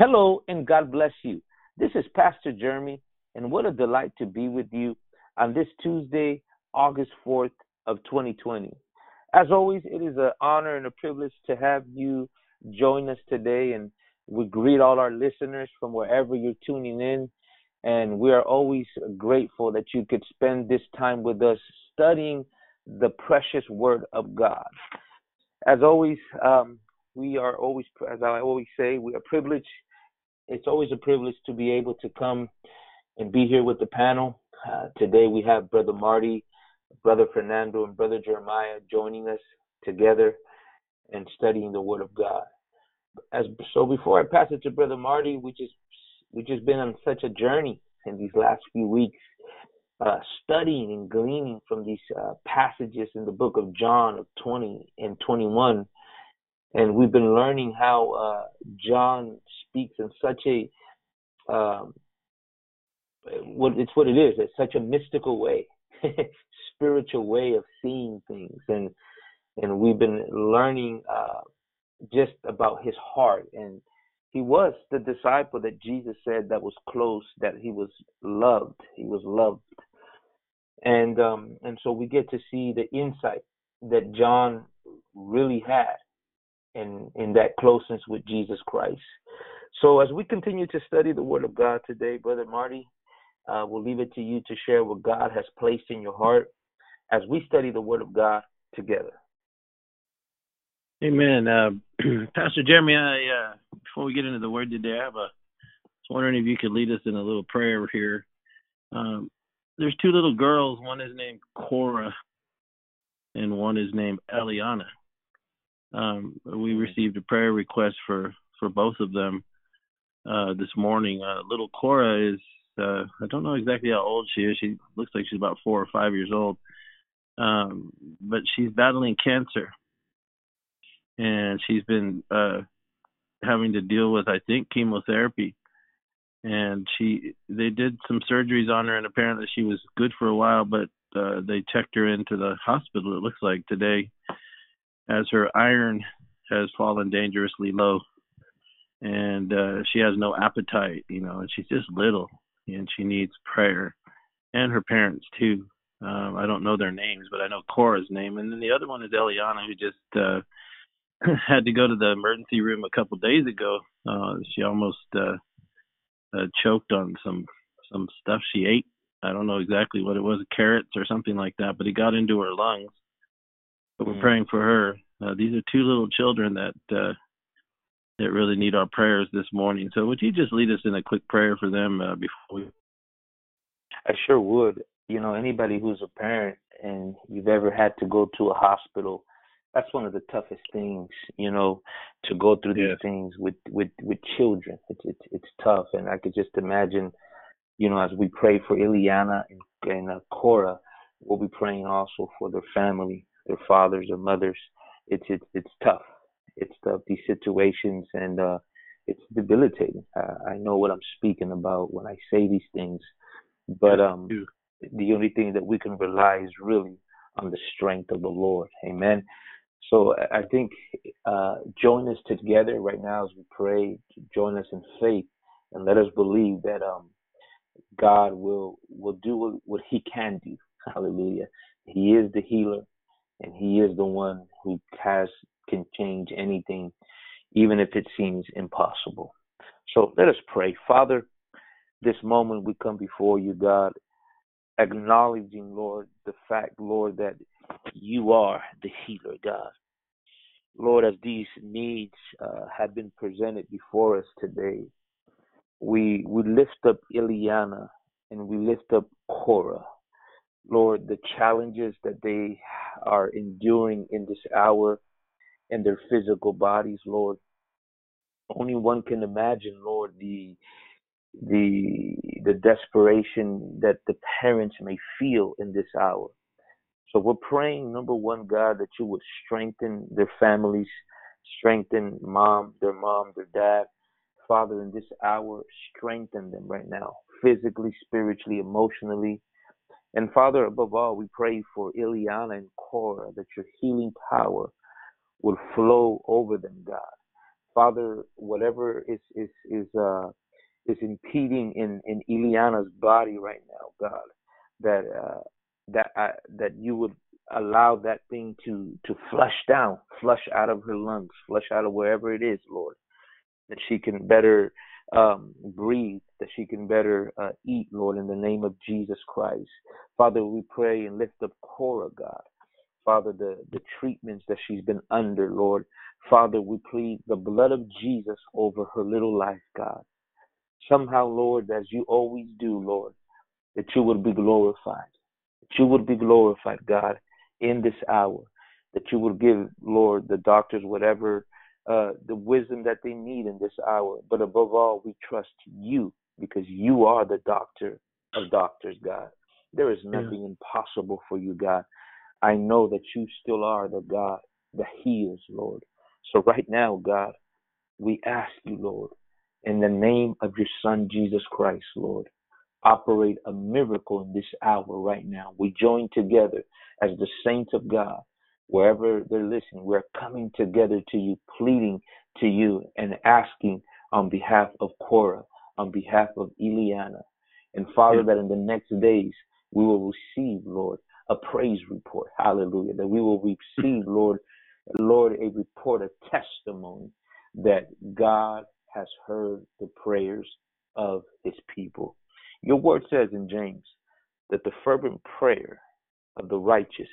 Hello and God bless you. This is Pastor Jeremy, and what a delight to be with you on this Tuesday, August 4th of 2020. As always, it is an honor and a privilege to have you join us today, and we greet all our listeners from wherever you're tuning in. And we are always grateful that you could spend this time with us studying the precious Word of God. As always, um, we are always, as I always say, we are privileged it's always a privilege to be able to come and be here with the panel. Uh, today we have Brother Marty, Brother Fernando, and Brother Jeremiah joining us together and studying the Word of God. As so, before I pass it to Brother Marty, we just we just been on such a journey in these last few weeks, uh, studying and gleaning from these uh, passages in the book of John of 20 and 21 and we've been learning how uh, John speaks in such a um, what it's what it is. It's such a mystical way, spiritual way of seeing things, and and we've been learning uh, just about his heart. And he was the disciple that Jesus said that was close, that he was loved. He was loved, and um, and so we get to see the insight that John really had in in that closeness with Jesus Christ. So as we continue to study the Word of God today, Brother Marty, uh, we'll leave it to you to share what God has placed in your heart as we study the Word of God together. Amen. Uh, Pastor Jeremy, I, uh, before we get into the Word today, I have a. I was wondering if you could lead us in a little prayer here. Um, there's two little girls. One is named Cora, and one is named Eliana. Um, we received a prayer request for for both of them uh, this morning. Uh, little Cora is uh, I don't know exactly how old she is. She looks like she's about four or five years old, um, but she's battling cancer, and she's been uh, having to deal with I think chemotherapy. And she they did some surgeries on her, and apparently she was good for a while, but uh, they checked her into the hospital. It looks like today as her iron has fallen dangerously low. And uh she has no appetite you know and she's just little and she needs prayer. And her parents too. Um i don't know their names but i know cora's name. And then the other one is eliana who just uh had to go to the emergency room a couple days ago. Uh she almost uh, uh choked on some some stuff she ate. I don't know exactly what it was carrots or something like that but it got into her lungs but we're mm. praying for her. Uh, these are two little children that uh, that really need our prayers this morning. So would you just lead us in a quick prayer for them uh, before we? I sure would. You know, anybody who's a parent and you've ever had to go to a hospital, that's one of the toughest things. You know, to go through these things with with with children. It's it's it's tough, and I could just imagine. You know, as we pray for Ileana and, and uh, Cora, we'll be praying also for their family their fathers or mothers. It's it's it's tough. It's tough these situations, and uh, it's debilitating. Uh, I know what I'm speaking about when I say these things, but um, the only thing that we can rely is really on the strength of the Lord. Amen. So I think uh, join us together right now as we pray. Join us in faith, and let us believe that um, God will will do what He can do. Hallelujah. He is the healer and he is the one who has can change anything even if it seems impossible. So let us pray. Father this moment we come before you god acknowledging lord the fact lord that you are the healer god. Lord as these needs uh, have been presented before us today we we lift up Ileana and we lift up Cora Lord, the challenges that they are enduring in this hour in their physical bodies, Lord. Only one can imagine, Lord, the the the desperation that the parents may feel in this hour. So we're praying, number one, God, that you would strengthen their families, strengthen mom, their mom, their dad. Father, in this hour, strengthen them right now, physically, spiritually, emotionally, and Father, above all, we pray for Ileana and Cora that your healing power will flow over them, God. Father, whatever is is is uh is impeding in in Eliana's body right now, God, that uh that uh, that you would allow that thing to to flush down, flush out of her lungs, flush out of wherever it is, Lord, that she can better um, breathe, that she can better uh, eat, Lord, in the name of Jesus Christ. Father, we pray and lift up Cora, God. Father, the, the treatments that she's been under, Lord. Father, we plead the blood of Jesus over her little life, God. Somehow, Lord, as you always do, Lord, that you would be glorified. That you would be glorified, God, in this hour. That you would give, Lord, the doctors whatever uh, the wisdom that they need in this hour. But above all, we trust you because you are the doctor of doctors, God. There is nothing yeah. impossible for you, God. I know that you still are the God that heals, Lord. So right now, God, we ask you, Lord, in the name of your Son, Jesus Christ, Lord, operate a miracle in this hour right now. We join together as the saints of God wherever they're listening, we're coming together to you, pleading to you and asking on behalf of Cora, on behalf of Eliana. And Father, that in the next days we will receive, Lord, a praise report. Hallelujah. That we will receive, Lord, Lord, a report, a testimony that God has heard the prayers of his people. Your word says in James that the fervent prayer of the righteous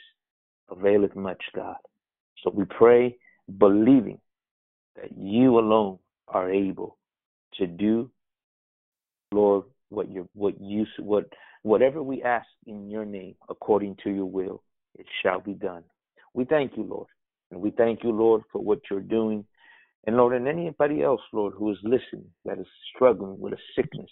availeth much, God. So we pray, believing that you alone are able to do, Lord, what you what you what whatever we ask in your name, according to your will, it shall be done. We thank you, Lord, and we thank you, Lord, for what you're doing. And Lord, and anybody else, Lord, who is listening that is struggling with a sickness,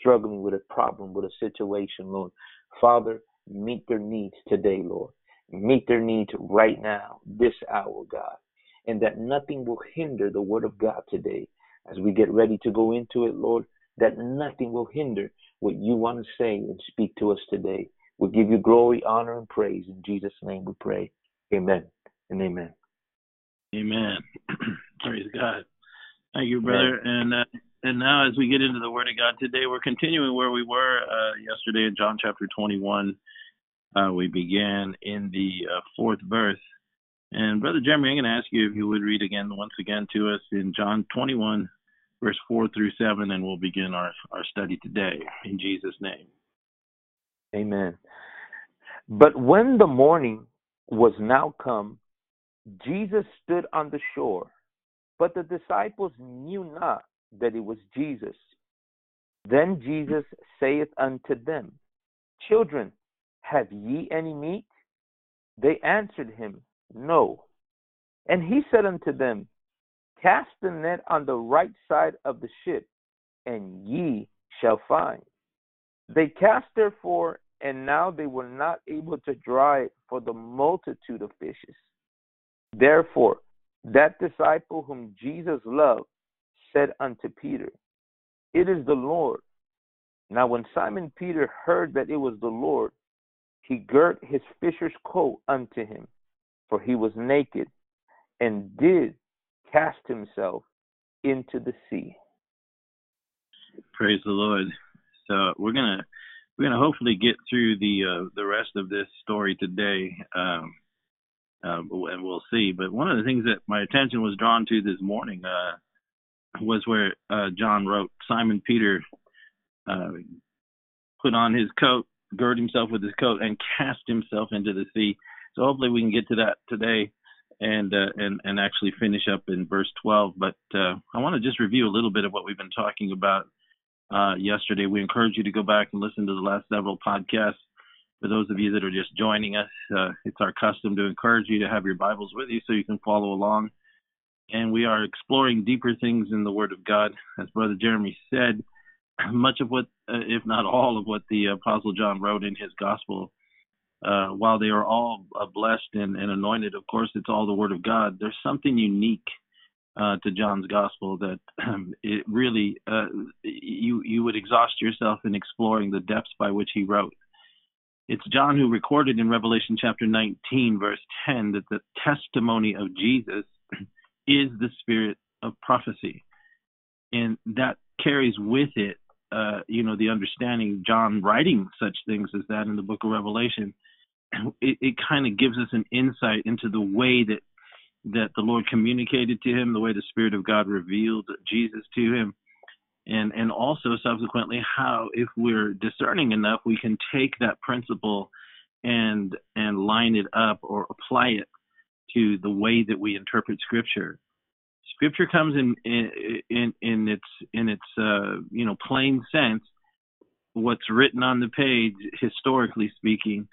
struggling with a problem, with a situation, Lord, Father, meet their needs today, Lord meet their needs right now, this hour, God, and that nothing will hinder the word of God today as we get ready to go into it, Lord, that nothing will hinder what you want to say and speak to us today. We'll give you glory, honor, and praise. In Jesus' name we pray. Amen and amen. Amen. praise God. Thank you, brother. Amen. And uh, and now, as we get into the Word of God today, we're continuing where we were uh, yesterday in John chapter 21. Uh, we began in the uh, fourth verse. And Brother Jeremy, I'm going to ask you if you would read again, once again, to us in John 21, verse 4 through 7, and we'll begin our, our study today in Jesus' name. Amen. But when the morning was now come, Jesus stood on the shore, but the disciples knew not that it was Jesus. Then Jesus saith unto them, Children, have ye any meat? They answered him, No. And he said unto them, Cast the net on the right side of the ship, and ye shall find. They cast therefore, and now they were not able to draw it for the multitude of fishes. Therefore, that disciple whom Jesus loved said unto Peter, It is the Lord. Now, when Simon Peter heard that it was the Lord, he girt his fisher's coat unto him, for he was naked, and did cast himself into the sea. Praise the Lord. So we're gonna we're gonna hopefully get through the uh, the rest of this story today, um, uh, and we'll see. But one of the things that my attention was drawn to this morning uh, was where uh, John wrote Simon Peter uh, put on his coat gird himself with his coat and cast himself into the sea. So hopefully we can get to that today and uh, and and actually finish up in verse 12. But uh, I want to just review a little bit of what we've been talking about uh, yesterday. We encourage you to go back and listen to the last several podcasts. For those of you that are just joining us, uh, it's our custom to encourage you to have your Bibles with you so you can follow along. And we are exploring deeper things in the Word of God, as Brother Jeremy said much of what, uh, if not all of what the Apostle John wrote in his gospel, uh, while they are all uh, blessed and, and, anointed, of course, it's all the Word of God. There's something unique uh, to John's gospel that um, it really uh, you you would exhaust yourself in exploring the depths by which he wrote. It's John who recorded in Revelation chapter 19, verse 10, that the testimony of Jesus is the spirit of prophecy, and that carries with it, you know, the understanding John writing such things as that in the Book of Revelation. It, it kind of gives us an insight into the way that that the Lord communicated to him, the way the Spirit of God revealed Jesus to him, and and also subsequently how, if we're discerning enough, we can take that principle and and line it up or apply it to the way that we interpret Scripture. Scripture comes in in in, in its in its uh, you know plain sense. What's written on the page, historically speaking,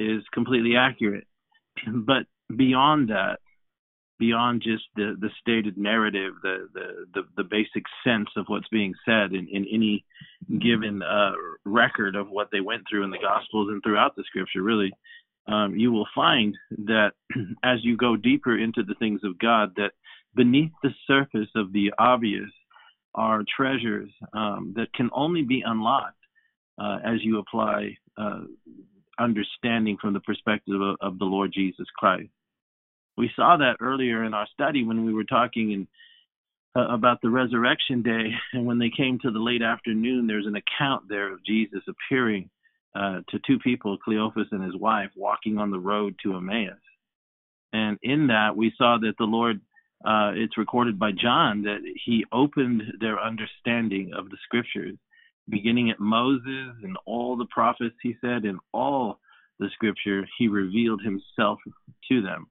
is completely accurate. But beyond that, beyond just the the stated narrative, the the the, the basic sense of what's being said in, in any given uh, record of what they went through in the Gospels and throughout the Scripture, really, um, you will find that as you go deeper into the things of God, that beneath the surface of the obvious are treasures um, that can only be unlocked uh, as you apply uh, understanding from the perspective of, of the Lord Jesus Christ. We saw that earlier in our study when we were talking in, uh, about the resurrection day, and when they came to the late afternoon, there's an account there of Jesus appearing uh, to two people, Cleophas and his wife, walking on the road to Emmaus. And in that, we saw that the Lord, uh, it's recorded by John that he opened their understanding of the scriptures, beginning at Moses and all the prophets, he said, in all the scripture, he revealed himself to them.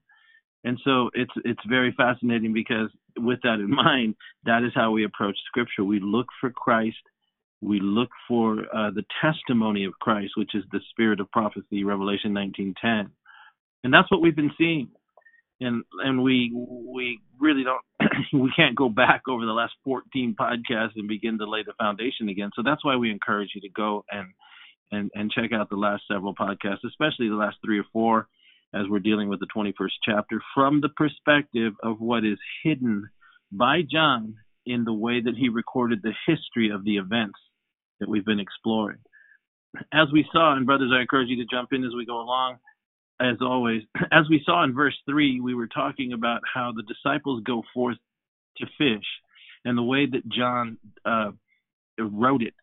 And so it's it's very fascinating because with that in mind, that is how we approach Scripture. We look for Christ, we look for uh, the testimony of Christ, which is the spirit of prophecy, Revelation 19:10, and that's what we've been seeing. And and we we really don't we can't go back over the last 14 podcasts and begin to lay the foundation again. So that's why we encourage you to go and and and check out the last several podcasts, especially the last three or four as we're dealing with the 21st chapter from the perspective of what is hidden by John in the way that he recorded the history of the events that we've been exploring. As we saw, and brothers, I encourage you to jump in as we go along. As always, as we saw in verse 3, we were talking about how the disciples go forth to fish and the way that John uh, wrote it.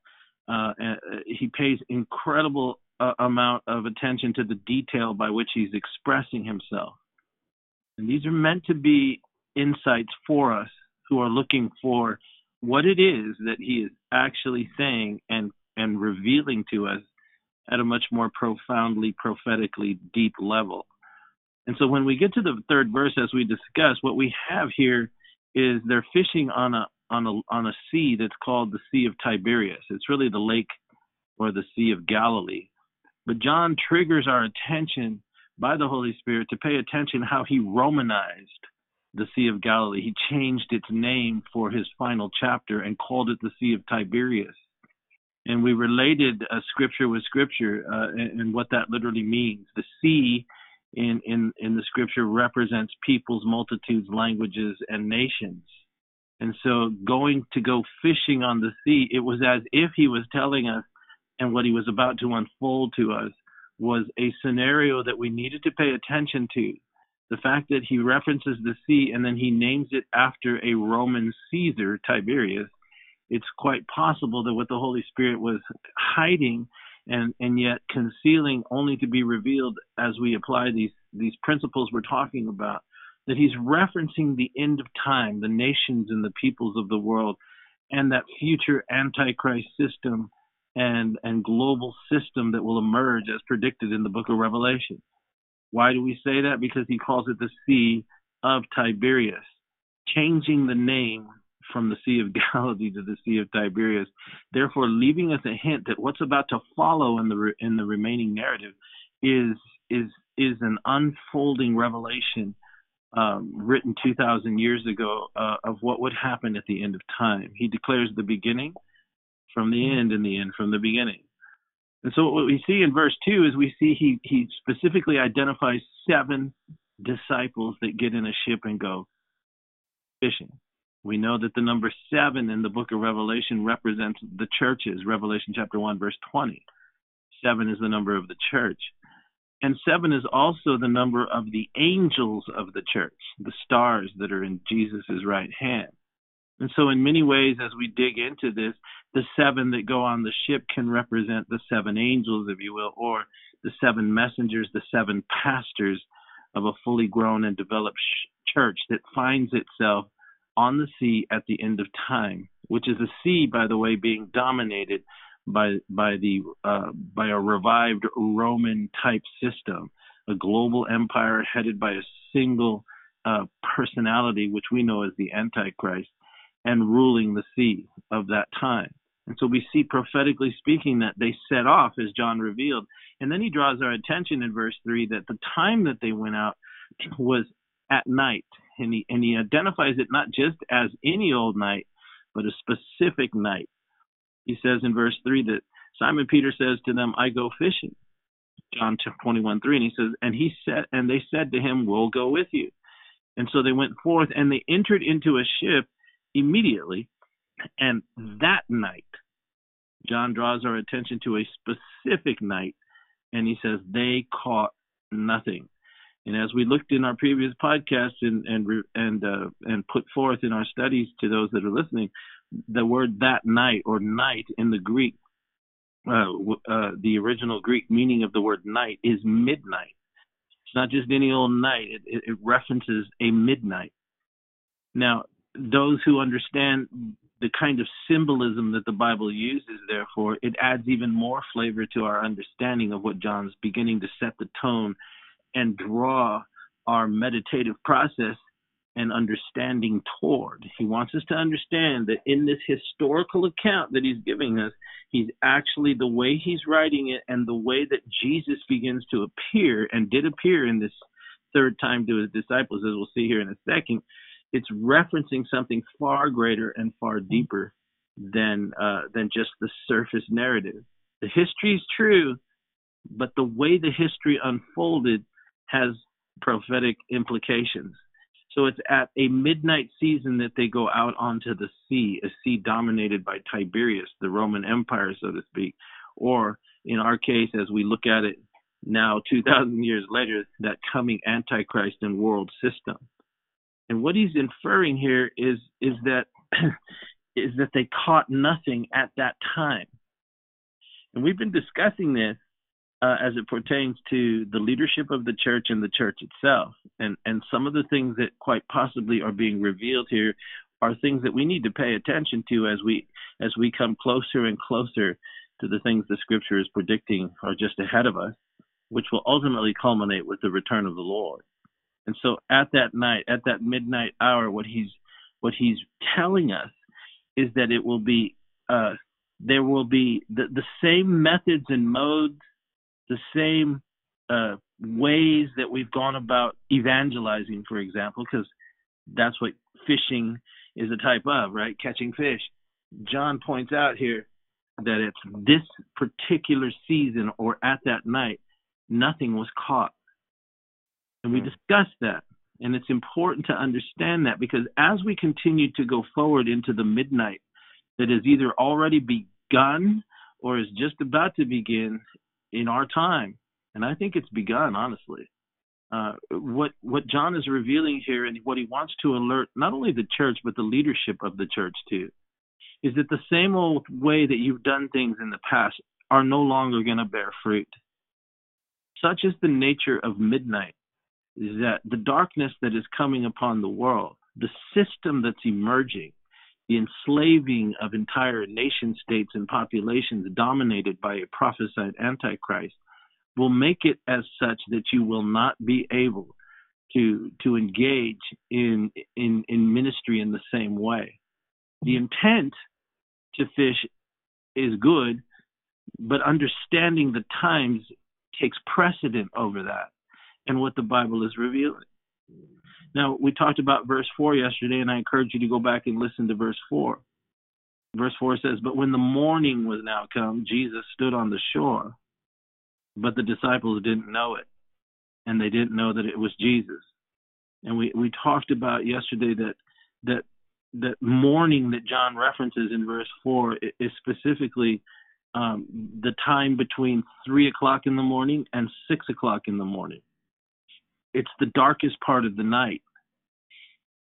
Uh, uh he pays incredible uh, amount of attention to the detail by which he's expressing himself. And these are meant to be insights for us who are looking for what it is that he is actually saying and and revealing to us at a much more profoundly prophetically deep level. And so when we get to the third verse as we discuss what we have here is they're fishing on a on a on a sea that's called the Sea of Tiberias. It's really the lake or the Sea of Galilee. But John triggers our attention by the Holy Spirit to pay attention how he Romanized the Sea of Galilee. He changed its name for his final chapter and called it the Sea of Tiberias. And we related scripture with scripture uh, and, and, what that literally means. The sea in, in, in the scripture represents peoples, multitudes, languages, and nations. And so going to go fishing on the sea, it was as if he was telling us and what he was about to unfold to us was a scenario that we needed to pay attention to. The fact that he references the sea and then he names it after a Roman Caesar, Tiberius, it's quite possible that what the Holy Spirit was hiding and, and yet concealing only to be revealed as we apply these, these principles we're talking about, that he's referencing the end of time, the nations and the peoples of the world, and that future Antichrist system and and global system that will emerge as predicted in the book of Revelation. Why do we say that? Because he calls it the Sea of Tiberias, changing the name from the Sea of Galilee to the Sea of Tiberias, therefore leaving us a hint that what's about to follow in the in the remaining narrative is is is an unfolding revelation um, written 2,000 years ago uh, of what would happen at the end of time. He declares the beginning from the end and the end from the beginning. And so what we see in verse 2 is we see he, he specifically identifies seven disciples that get in a ship and go fishing. We know that the number seven in the book of Revelation represents the churches, Revelation chapter 1, verse 20. Seven is the number of the church. And seven is also the number of the angels of the church, the stars that are in Jesus' right hand. And so, in many ways, as we dig into this, the seven that go on the ship can represent the seven angels, if you will, or the seven messengers, the seven pastors of a fully grown and developed sh- church that finds itself on the sea at the end of time, which is a sea, by the way, being dominated by by the uh, by a revived Roman type system, a global empire headed by a single uh, personality, which we know as the Antichrist, and ruling the sea of that time. And so we see prophetically speaking that they set off, as John revealed. And then he draws our attention in verse 3 that the time that they went out was at night. And he, and he identifies it not just as any old night, but a specific night. He says in verse 3 that Simon Peter says to them, I go fishing. John 21 3. And he says, and he said, and they said to him, We'll go with you. And so they went forth and they entered into a ship immediately. And that night, John draws our attention to a specific night, and he says they caught nothing. And as we looked in our previous podcasts and and and uh, and put forth in our studies to those that are listening, the word that night or night in the Greek, uh, uh, the original Greek meaning of the word night is midnight. It's not just any old night. It, it references a midnight. Now, those who understand the kind of symbolism that the Bible uses, therefore, it adds even more flavor to our understanding of what John's beginning to set the tone and draw our meditative process and understanding toward. He wants us to understand that in this historical account that he's giving us, he's actually the way he's writing it and the way that Jesus begins to appear and did appear in this third time to his disciples, as we'll see here in a second, it's referencing something far greater and far deeper than uh, than just the surface narrative. The history is true, but the way the history unfolded has prophetic implications. So it's at a midnight season that they go out onto the sea, a sea dominated by Tiberius, the Roman Empire, so to speak, or in our case, as we look at it now, 2,000 years later, that coming Antichrist and world system. And what he's inferring here is is that is that they caught nothing at that time. And we've been discussing this uh, as it pertains to the leadership of the church and the church itself. And and some of the things that quite possibly are being revealed here are things that we need to pay attention to as we as we come closer and closer to the things the scripture is predicting are just ahead of us, which will ultimately culminate with the return of the Lord. And so at that night, at that midnight hour, what he's what he's telling us is that it will be uh, there will be the, the same methods and modes, the same uh, ways that we've gone about evangelizing, for example, because that's what fishing is a type of, right? Catching fish. John points out here that it's this particular season or at that night, nothing was caught. And we hmm. discussed that. And it's important to understand that because as we continue to go forward into the midnight that has either already begun or is just about to begin in our time, and I think it's begun, honestly. Uh, what what John is revealing here and what he wants to alert not only the church but the leadership of the church too, is that the same old way that you've done things in the past are no longer going to bear fruit. Such is the nature of midnight is that the darkness that is coming upon the world, the system that's emerging, the enslaving of entire nation states and populations dominated by a prophesied antichrist, will make it as such that you will not be able to to engage in in in ministry in the same way. The intent to fish is good, but understanding the times takes precedent over that and what the Bible is revealing. Now, we talked about verse 4 yesterday, and I encourage you to go back and listen to verse 4. Verse 4 says, But when the morning was now come, Jesus stood on the shore, but the disciples didn't know it, and they didn't know that it was Jesus. And we, we talked about yesterday that that that morning that John references in verse 4 is specifically um, the time between 3 o'clock in the morning and 6 o'clock in the morning it's the darkest part of the night.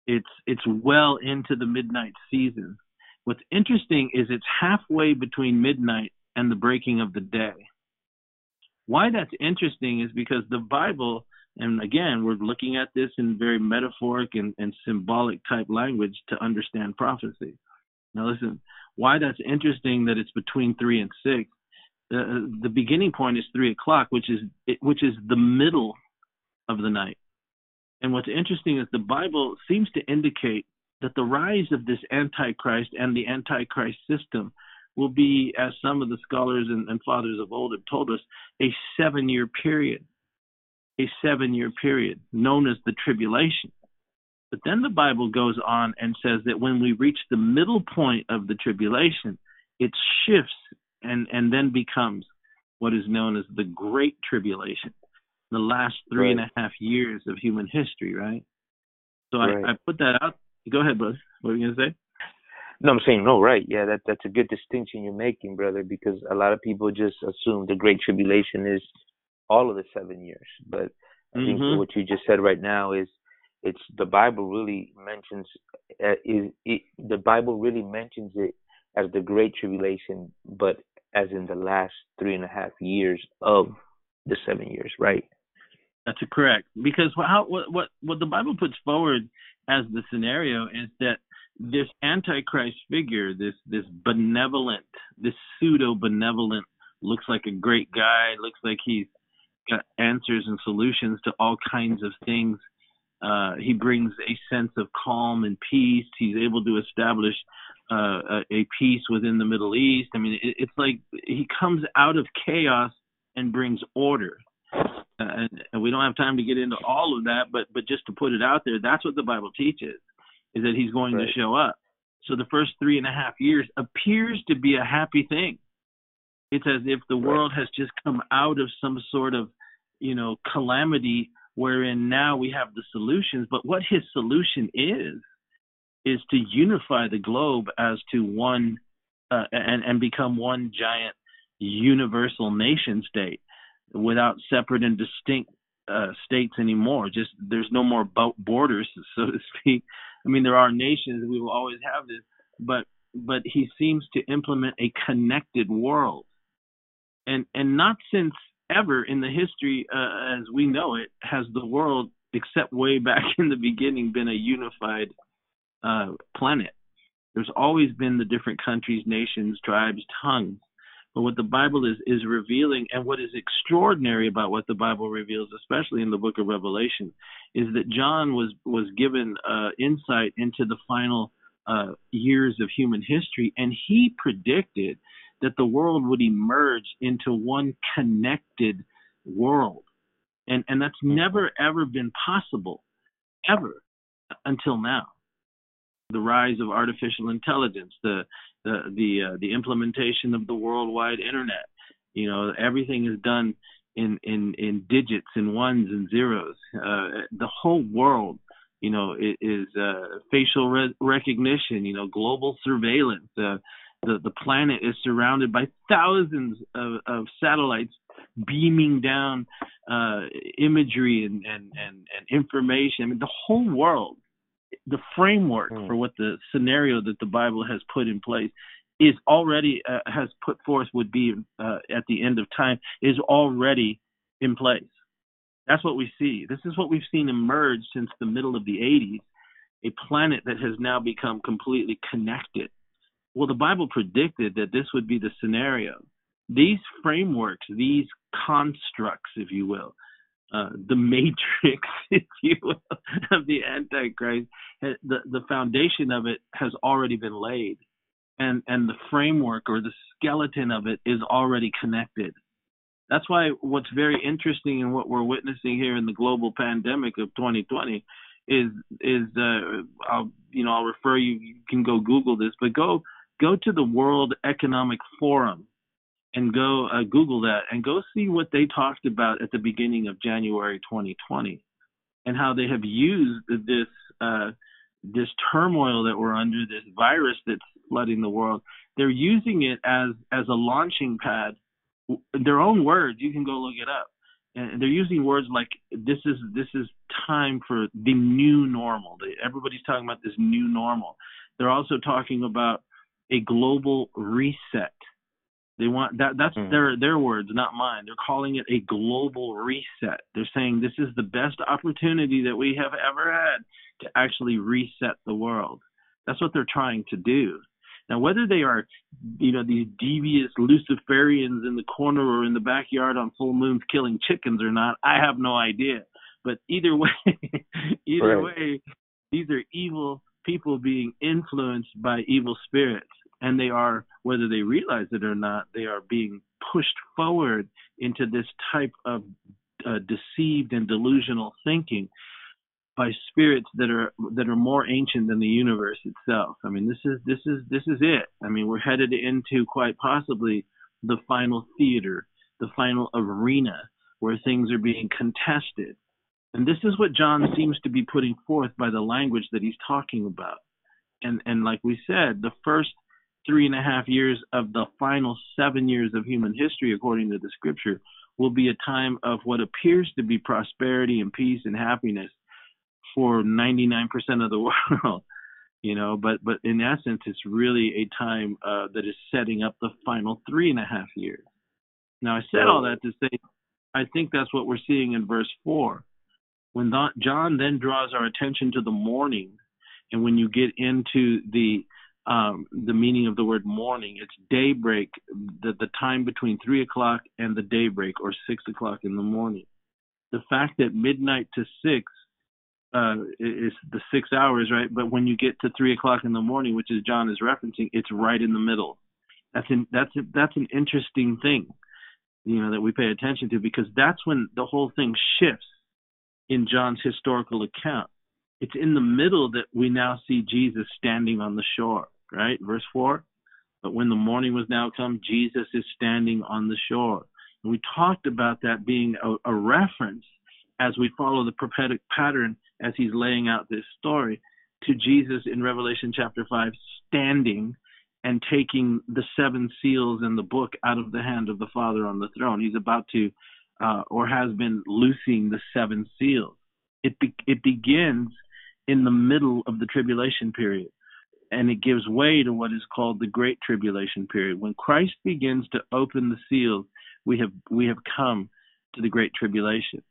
It's it's well into the midnight season. What's interesting is it's halfway between midnight and the breaking of the day. Why that's interesting is because the Bible, and again, we're looking at this in very metaphoric and, and symbolic type language to understand prophecy. Now, listen, why that's interesting that it's between three and six. Uh, the beginning point is three o'clock, which is which is the middle of the night. And what's interesting is the Bible seems to indicate that the rise of this Antichrist and the Antichrist system will be, as some of the scholars and, and fathers of old have told us, a seven year period. A seven year period known as the tribulation. But then the Bible goes on and says that when we reach the middle point of the tribulation, it shifts and, and then becomes what is known as the Great Tribulation, the last three right. and a half years of human history, right? So right. I, I put that out. Go ahead, bud. What are you gonna say? No, I'm saying no, right? Yeah, that that's a good distinction you're making, brother, because a lot of people just assume the Great Tribulation is all of the seven years, but I mm-hmm. think what you just said right now is it's the Bible really mentions uh, is it, the Bible really mentions it as the Great Tribulation, but as in the last three and a half years of the seven years, right? That's correct. Because how what what what the Bible puts forward as the scenario is that this antichrist figure, this this benevolent, this pseudo benevolent, looks like a great guy, looks like he's got answers and solutions to all kinds of things. Uh, he brings a sense of calm and peace. He's able to establish uh, a, a, peace within the Middle East. I mean, it, it's like he comes out of chaos and brings order. And, and we don't have time to get into all of that, but but just to put it out there, that's what the Bible teaches is that he's going right. to show up. So the first three and a half years appears to be a happy thing. It's as if the world has just come out of some sort of, you know, calamity wherein now we have the solutions. But what his solution is, is to unify the globe as to one uh, and, and become one giant universal nation state without separate and distinct uh, states anymore. Just there's no more borders, so to speak. I mean, there are nations. We will always have this, but but he seems to implement a connected world, and and not since ever in the history uh, as we know it has the world, except way back in the beginning, been a unified uh, planet. There's always been the different countries, nations, tribes, tongues. But what the Bible is is revealing, and what is extraordinary about what the Bible reveals, especially in the Book of Revelation, is that John was was given uh, insight into the final uh, years of human history, and he predicted that the world would emerge into one connected world, and and that's mm-hmm. never ever been possible, ever until now. The rise of artificial intelligence, the the the uh, the implementation of the worldwide internet. You know, everything is done in in in digits and ones and zeros. Uh, the whole world, you know, is, uh, facial re- recognition. You know, global surveillance. Uh, the the planet is surrounded by thousands of, of satellites beaming down uh, imagery and, and, and, and information. I mean, the whole world the framework mm. for what the scenario that the Bible has put in place is already uh, has put forth would be uh, at the end of time is already in place. That's what we see. This is what we've seen emerge since the middle of the 80s, a planet that has now become completely connected. Well, the Bible predicted that this would be the scenario. These frameworks, these constructs, if you will, uh, the matrix, if you will, of the Antichrist. The the foundation of it has already been laid, and and the framework or the skeleton of it is already connected. That's why what's very interesting in what we're witnessing here in the global pandemic of 2020 is is uh, I'll you know I'll refer you you can go Google this, but go go to the World Economic Forum and go uh, Google that and go see what they talked about at the beginning of January 2020 and how they have used this uh, this turmoil that we're under, this virus that's flooding the world. They're using it as as a launching pad. Their own words, you can go look it up. and they're using words like this is this is time for the new normal. Everybody's talking about this new normal. They're also talking about a global reset. They want that that's mm. their their words, not mine. They're calling it a global reset. They're saying this is the best opportunity that we have ever had to actually reset the world. That's what they're trying to do. Now, whether they are, you know, these devious Luciferians in the corner or in the backyard on full moons killing chickens or not, I have no idea. But either way, either right. way, these are evil people being influenced by evil spirits, and they are, whether they realize it or not, they are being pushed forward into this type of uh, deceived and delusional thinking by spirits that are that are more ancient than the universe itself. I mean, this is this is this is it. I mean, we're headed into quite possibly the final theater, the final arena where things are being contested. And this is what John seems to be putting forth by the language that he's talking about. And and like we said, the first three and a half years of the final seven years of human history, according to the scripture, will be a time of what appears to be prosperity and peace and happiness for 99% of the world you know? But but in essence it's really a time uh, that is setting up the final three and a half years. Now i said all that to say i think that's what we're seeing in verse 4 when john then draws our attention to the morning and when you get into the um, the meaning of the word morning it's daybreak the, the time between three o'clock and the daybreak or six o'clock in the morning the fact that midnight to six uh, is the six hours, right? But when you get to three o'clock in the morning, which is John is referencing, it's right in the middle. That's an that's a, that's an interesting thing, you know, that we pay attention to because that's when the whole thing shifts in John's historical account. It's in the middle that we now see Jesus standing on the shore, right? Verse four. But when the morning was now come, Jesus is standing on the shore. And we talked about that being a, a reference as we follow the prophetic pattern as he's laying out this story to Jesus in Revelation chapter 5 standing and taking the seven seals and the book out of the hand of the Father on the throne. He's about to, uh, or has been loosing the seven seals. It be- it begins in the middle of the tribulation period, and it gives way to what is called the Great Tribulation period. When Christ begins to open the seals, we have we have come to the Great Tribulation.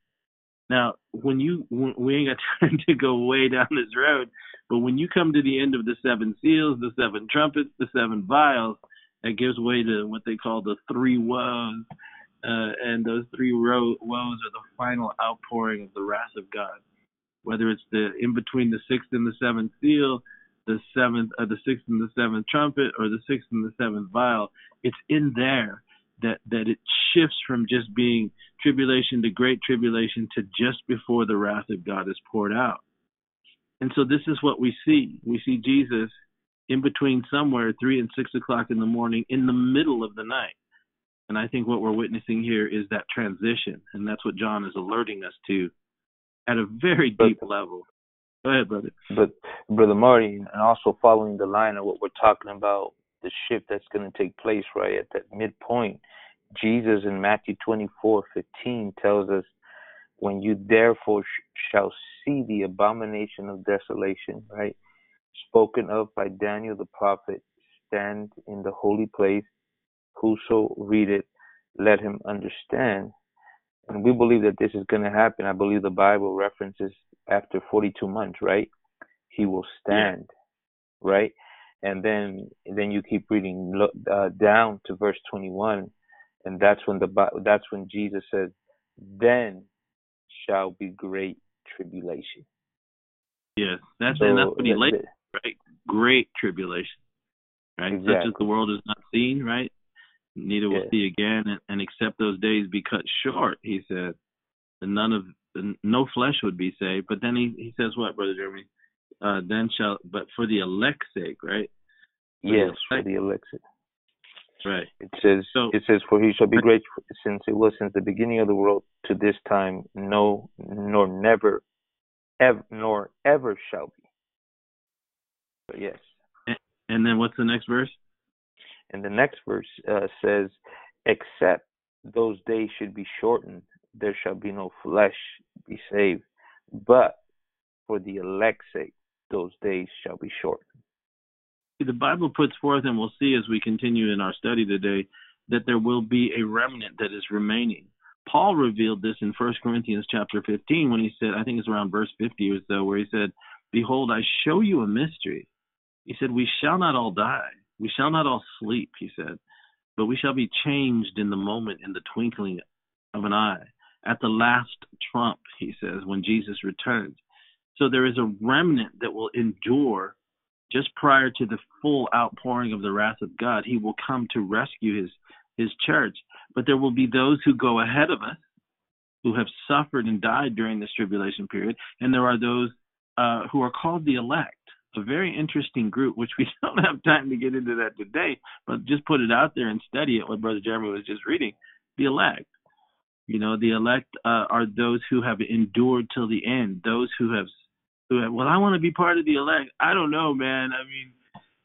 Now, when you we ain't got time to go way down this road, but when you come to the end of the seven seals, the seven trumpets, the seven vials, that gives way to what they call the three woes, uh, and those three woes are the final outpouring of the wrath of God. Whether it's the in between the sixth and the seventh seal, the seventh, uh, the sixth and the seventh trumpet, or the sixth and the seventh vial, it's in there that that it shifts from just being tribulation to great tribulation to just before the wrath of God is poured out. And so this is what we see. We see Jesus in between somewhere three and six o'clock in the morning in the middle of the night. And I think what we're witnessing here is that transition, and that's what John is alerting us to at a very deep level. Go ahead, brother. But brother Marty, and also following the line of what we're talking about the shift that's going to take place right at that midpoint. Jesus in Matthew 24:15 tells us, "When you therefore sh- shall see the abomination of desolation, right, spoken of by Daniel the prophet, stand in the holy place. Whoso read it, let him understand." And we believe that this is going to happen. I believe the Bible references after 42 months, right? He will stand, yeah. right? and then then you keep reading uh, down to verse 21 and that's when the that's when Jesus says then shall be great tribulation yes that's so, and that's what he laid right great tribulation right exactly. such as the world has not seen right neither will see again and, and except those days be cut short he said and none of no flesh would be saved but then he, he says what brother jeremy uh, then shall, but for the elect's sake, right? For yes, the for the elect's sake. Right. It says, so, it says, for he shall be great since it was since the beginning of the world to this time, no, nor never, ever, nor ever shall be. But yes. And then what's the next verse? And the next verse uh, says, except those days should be shortened, there shall be no flesh be saved, but for the elect's sake, those days shall be shortened. The Bible puts forth, and we'll see as we continue in our study today, that there will be a remnant that is remaining. Paul revealed this in 1 Corinthians chapter 15 when he said, I think it's around verse 50 or so, where he said, Behold, I show you a mystery. He said, We shall not all die. We shall not all sleep, he said, but we shall be changed in the moment, in the twinkling of an eye. At the last trump, he says, when Jesus returns. So there is a remnant that will endure just prior to the full outpouring of the wrath of God. He will come to rescue his his church. But there will be those who go ahead of us who have suffered and died during this tribulation period, and there are those uh, who are called the elect. A very interesting group, which we don't have time to get into that today, but just put it out there and study it. What Brother Jeremy was just reading, the elect. You know, the elect uh, are those who have endured till the end. Those who have, who have. Well, I want to be part of the elect. I don't know, man. I mean,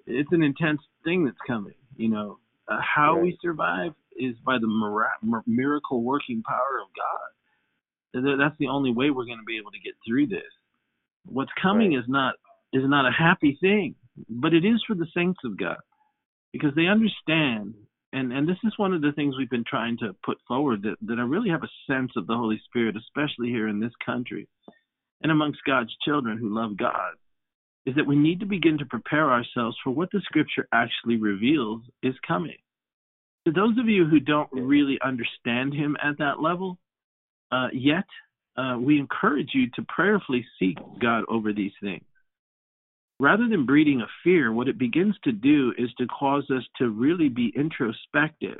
it's an intense thing that's coming. You know, uh, how right. we survive is by the mir- miracle working power of God. That's the only way we're going to be able to get through this. What's coming right. is not is not a happy thing, but it is for the saints of God because they understand. And and this is one of the things we've been trying to put forward that that I really have a sense of the Holy Spirit, especially here in this country and amongst God's children who love God, is that we need to begin to prepare ourselves for what the Scripture actually reveals is coming. To those of you who don't really understand Him at that level uh, yet, uh, we encourage you to prayerfully seek God over these things. Rather than breeding a fear, what it begins to do is to cause us to really be introspective,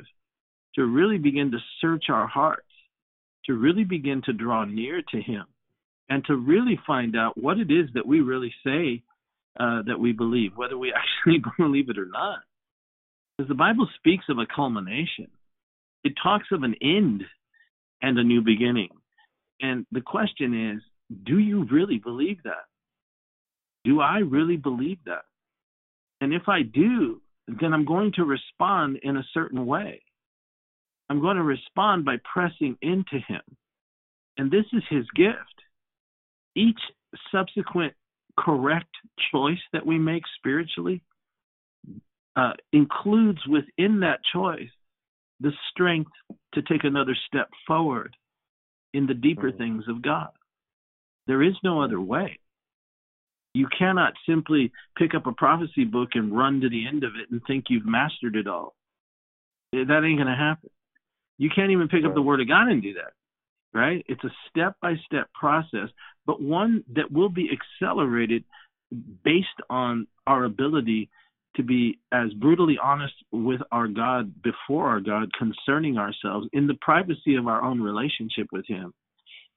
to really begin to search our hearts, to really begin to draw near to Him, and to really find out what it is that we really say uh, that we believe, whether we actually believe it or not. Because the Bible speaks of a culmination, it talks of an end and a new beginning. And the question is, do you really believe that? Do I really believe that? And if I do, then I'm going to respond in a certain way. I'm going to respond by pressing into Him. And this is His gift. Each subsequent correct choice that we make spiritually uh, includes within that choice the strength to take another step forward in the deeper mm-hmm. things of God. There is no other way. You cannot simply pick up a prophecy book and run to the end of it and think you've mastered it all. Eh, that ain't going to happen. You can't even pick up the Word of God and do that, right? It's a step by step process, but one that will be accelerated based on our ability to be as brutally honest with our God before our God concerning ourselves in the privacy of our own relationship with Him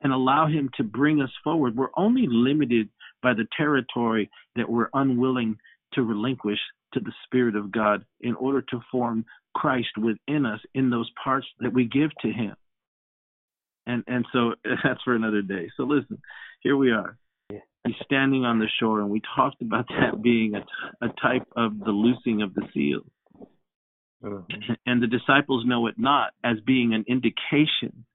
and allow Him to bring us forward. We're only limited by the territory that we're unwilling to relinquish to the Spirit of God in order to form Christ within us in those parts that we give to Him. And and so that's for another day. So listen, here we are. He's standing on the shore, and we talked about that being a, a type of the loosing of the seal. Mm-hmm. And the disciples know it not as being an indication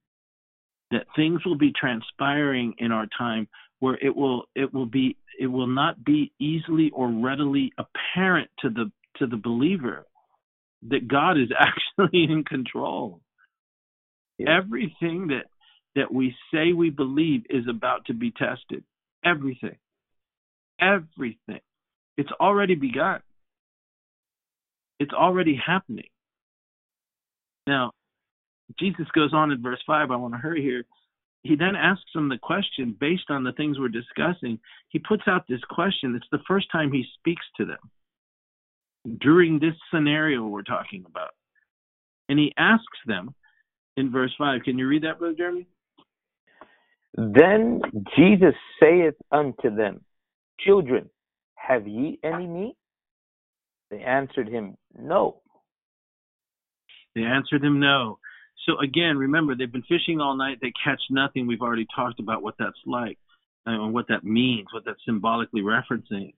that things will be transpiring in our time where it will it will be it will not be easily or readily apparent to the to the believer that God is actually in control. Yeah. Everything that that we say we believe is about to be tested. Everything. Everything. It's already begun. It's already happening. Now, Jesus goes on in verse 5. I want to hurry here he then asks them the question based on the things we're discussing. He puts out this question. It's the first time he speaks to them during this scenario we're talking about. And he asks them in verse 5. Can you read that, Brother Jeremy? Then Jesus saith unto them, Children, have ye any meat? They answered him, No. They answered him, No. So again, remember they've been fishing all night. They catch nothing. We've already talked about what that's like uh, and what that means, what that's symbolically referencing.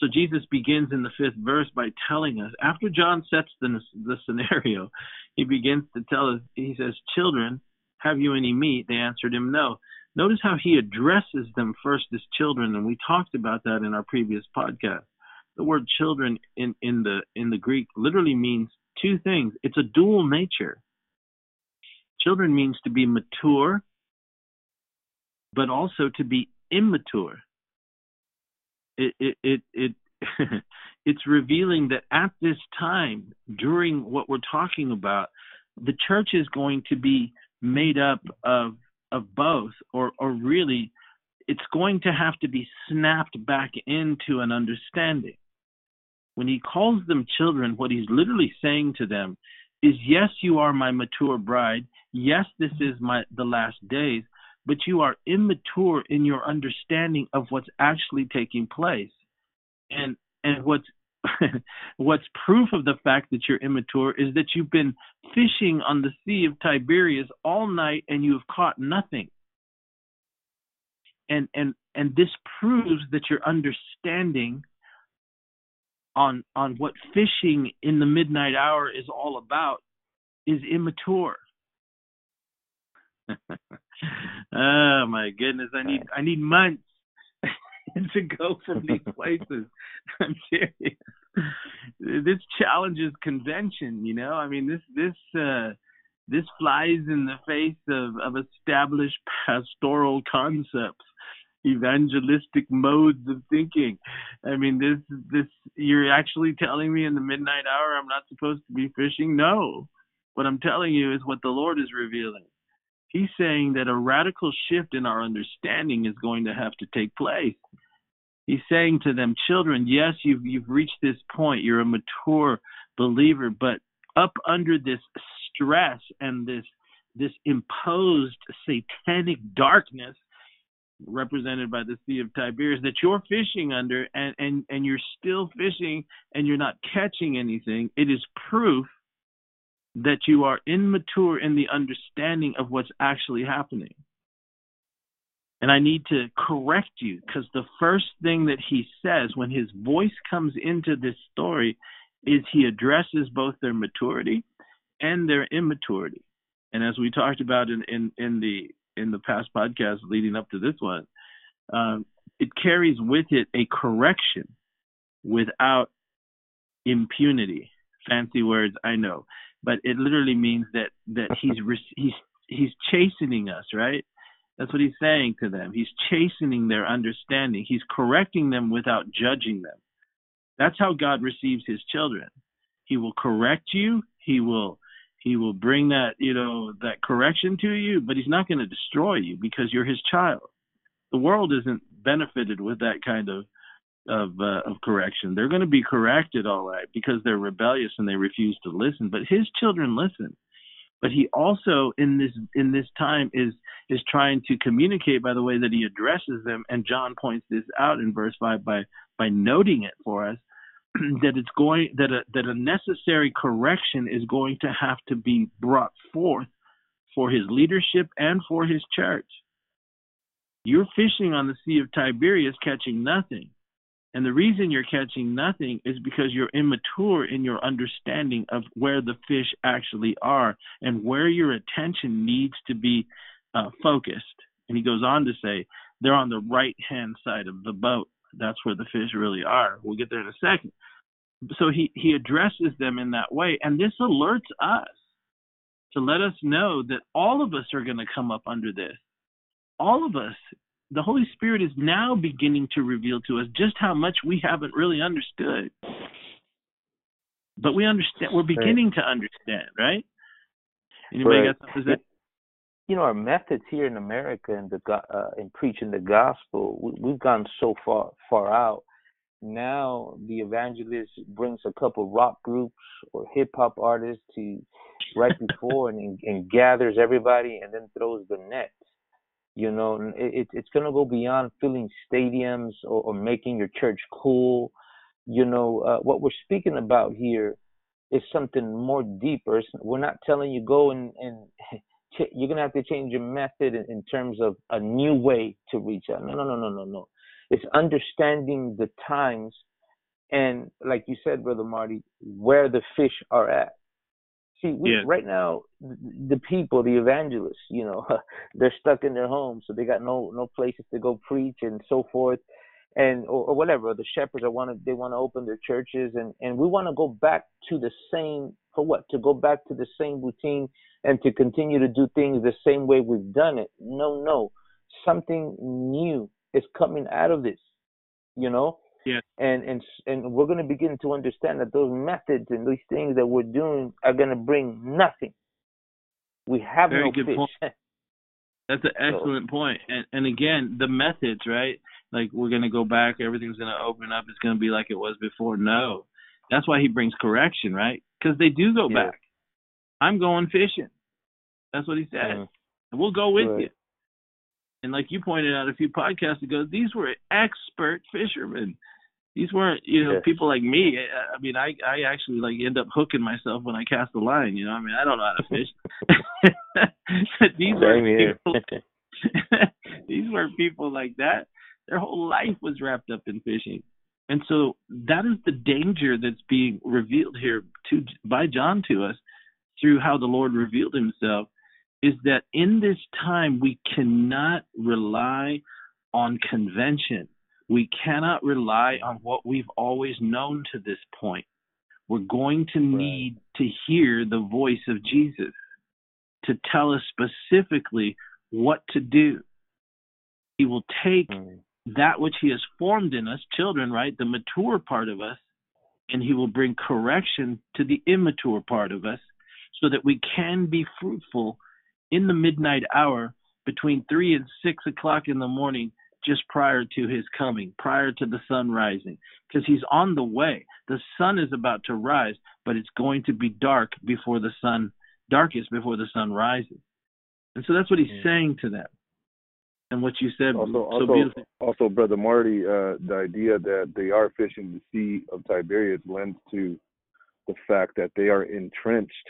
So Jesus begins in the fifth verse by telling us, after John sets the, the scenario, he begins to tell us, he says, Children, Have you any meat? They answered him, No. Notice how he addresses them first as children, and we talked about that in our previous podcast. The word children in, in the in the Greek literally means two things. It's a dual nature. Children means to be mature, but also to be immature. It it it, it it's revealing that at this time, during what we're talking about, the church is going to be made up of of both, or or really, it's going to have to be snapped back into an understanding. When he calls them children, what he's literally saying to them is, "Yes, you are my mature bride. Yes, this is my the last days, but you are immature in your understanding of what's actually taking place." And and what's what's proof of the fact that you're immature is that you've been fishing on the Sea of Tiberias all night and you have caught nothing. And and and this proves that your understanding on on what fishing in the midnight hour is all about is immature. oh my goodness, I need I need months to go from these places. I'm serious. This challenges convention, you know. I mean, this this uh, this flies in the face of, of established pastoral concepts, evangelistic modes of thinking. I mean, this this you're actually telling me in the midnight hour I'm not supposed to be fishing? No. What I'm telling you is what the Lord is revealing. He's saying that a radical shift in our understanding is going to have to take place. He's saying to them, children, yes, you've you've reached this point. You're a mature believer, but up under this stress and this this imposed satanic darkness represented by the Sea of Tiberias that you're fishing under and, and, and you're still fishing and you're not catching anything, it is proof that you are immature in the understanding of what's actually happening. And I need to correct you because the first thing that he says when his voice comes into this story is he addresses both their maturity and their immaturity. And as we talked about in, in, in the in the past podcast leading up to this one, um, it carries with it a correction without impunity. Fancy words, I know, but it literally means that that he's he's he's chastening us, right? That's what he's saying to them. He's chastening their understanding. He's correcting them without judging them. That's how God receives his children. He will correct you. He will he will bring that, you know, that correction to you, but he's not going to destroy you because you're his child. The world isn't benefited with that kind of of uh, of correction. They're going to be corrected all right because they're rebellious and they refuse to listen, but his children listen but he also in this in this time is is trying to communicate by the way that he addresses them and john points this out in verse 5 by by noting it for us that it's going that a that a necessary correction is going to have to be brought forth for his leadership and for his church you're fishing on the sea of tiberias catching nothing and the reason you're catching nothing is because you're immature in your understanding of where the fish actually are and where your attention needs to be uh, focused. And he goes on to say, they're on the right hand side of the boat. That's where the fish really are. We'll get there in a second. So he, he addresses them in that way. And this alerts us to let us know that all of us are going to come up under this. All of us the Holy Spirit is now beginning to reveal to us just how much we haven't really understood. But we understand. We're beginning right. to understand, right? Anybody right. got something to say? You know, our methods here in America in the uh, in preaching the gospel, we, we've gone so far far out. Now the evangelist brings a couple rock groups or hip hop artists to right before and, and gathers everybody and then throws the net you know, it, it's going to go beyond filling stadiums or, or, making your church cool. You know, uh, what we're speaking about here is something more deeper. We're not telling you go and, and you're going to have to change your method in, in terms of a new way to reach out. No, no, no, no, no, no. It's understanding the times and, like you said, Brother Marty, where the fish are at. See, we, Yeah. right now, the people, the evangelists, you know, they're stuck in their homes, so they got no no places to go preach and so forth, and or, or whatever. The shepherds are want to they want to open their churches, and and we want to go back to the same for what? To go back to the same routine and to continue to do things the same way we've done it. No, no, something new is coming out of this, you know Yeah. and and and we're going to begin to understand that those methods and these things that we're doing are going to bring nothing. We have Very no good fish. point. That's an excellent point. And and again, the methods, right? Like we're gonna go back, everything's gonna open up, it's gonna be like it was before. No. That's why he brings correction, right? Because they do go Yeah. back. I'm going fishing. That's what he said. Mhm. And we'll go with Right. you. And like you pointed out a few podcasts ago, these were expert fishermen. These weren't, you know, Yes. people like me. I I mean, I I actually like end up hooking myself when I cast the line. You know, I mean, I don't know how to fish. these were people. these were people like that. Their whole life was wrapped up in fishing, and so that is the danger that's being revealed here to by John to us through how the Lord revealed Himself. Is that in this time we cannot rely on convention. We cannot rely on what we've always known to this point. We're going to need to hear the voice of Jesus to tell us specifically what to do. He will take Mhm. That which he has formed in us, children, right, the mature part of us, and he will bring correction to the immature part of us so that we can be fruitful in the midnight hour between three and six o'clock in the morning just prior to his coming, prior to the sun rising, because he's on the way. The sun is about to rise, but it's going to be dark before the sun, darkest before the sun rises. And so that's what he's Mhm. saying to them. And what you said Also, so also, beautifully. also, brother Marty, uh, the idea that they are fishing the Sea of Tiberias lends to the fact that they are entrenched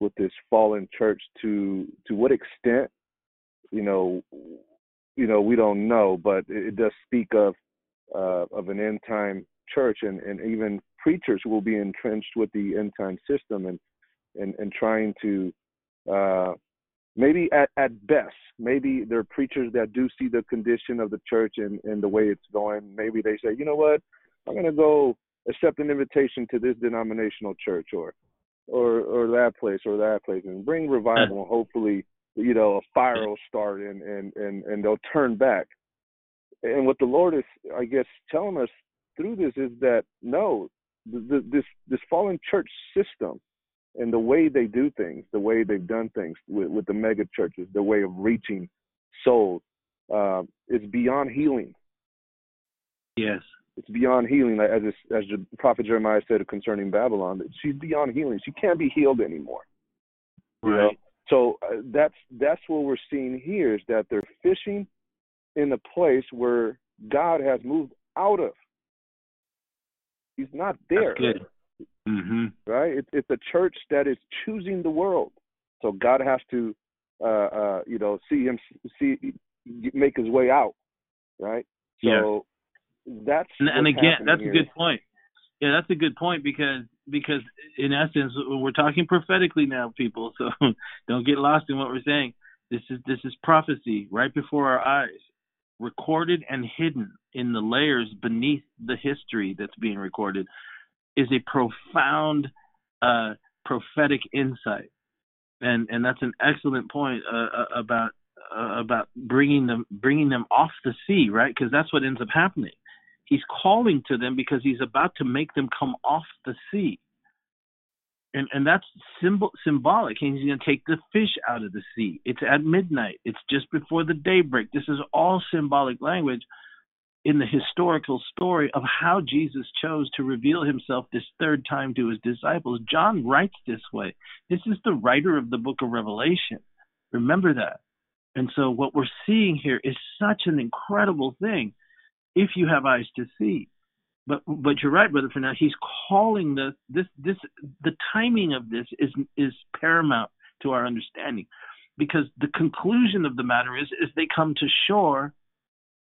with this fallen church. To to what extent, you know, you know, we don't know, but it, it does speak of uh, of an end time church, and and even preachers will be entrenched with the end time system, and and and trying to uh, maybe at, at best, maybe there are preachers that do see the condition of the church and, and the way it's going. Maybe they say, you know what, I'm going to go accept an invitation to this denominational church or or or that place or that place and bring revival and hopefully you know a fire will start and and and and they'll turn back and what the lord is i guess telling us through this is that no the, this this fallen church system and the way they do things, the way they've done things with, with the mega churches, the way of reaching souls, uh, is beyond healing. Yes. It's beyond healing, like as it's, as the prophet Jeremiah said concerning Babylon. That she's beyond healing. She can't be healed anymore. You know? Right. So uh, that's that's what we're seeing here is that they're fishing in a place where God has moved out of. He's not there. That's good. Hmm right? It's it's a church that is choosing the world. So God has to, uh, uh, you know, see him see make his way out, right? So that's And, and again, that's here. a good point. Yeah, that's a good point because because in essence we're talking prophetically now, people. So don't get lost in what we're saying. This is this is prophecy right before our eyes, recorded and hidden in the layers beneath the history that's being recorded, is a profound uh, prophetic insight, and and that's an excellent point uh, uh, about uh, about bringing them bringing them off the sea, right? Because that's what ends up happening. He's calling to them because he's about to make them come off the sea. And and that's symbol symbolic. He's going to take the fish out of the sea. It's at midnight. It's just before the daybreak. This is all symbolic language in the historical story of how Jesus chose to reveal himself this third time to his disciples. John writes this way. This is the writer of the book of Revelation. Remember that. And so what we're seeing here is such an incredible thing if you have eyes to see. But but you're right, brother For now, He's calling the this this the timing of this is is paramount to our understanding. Because the conclusion of the matter is is they come to shore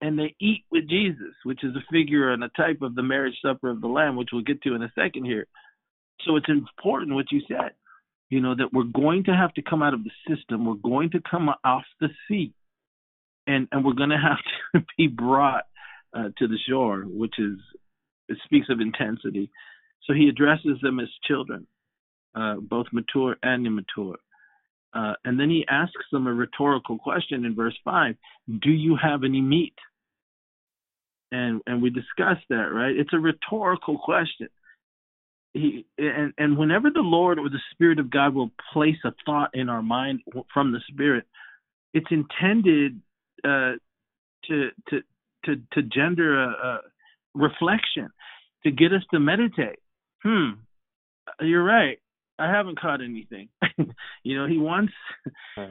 and they eat with Jesus, which is a figure and a type of the marriage supper of the Lamb, which we'll get to in a second here. So it's important what you said. you know, that we're going to have to come out of the system. We're going to come off the sea, and and we're going to have to be brought uh, to the shore, which is it speaks of intensity. So he addresses them as children, uh, both mature and immature. Uh, and then he asks them a rhetorical question in verse five: Do you have any meat? And and we discussed that, right? It's a rhetorical question he and and whenever the Lord or the Spirit of God will place a thought in our mind from the Spirit, it's intended uh, to to to to gender a, a reflection, to get us to meditate. Hmm, you're right. I haven't caught anything. you know, he wants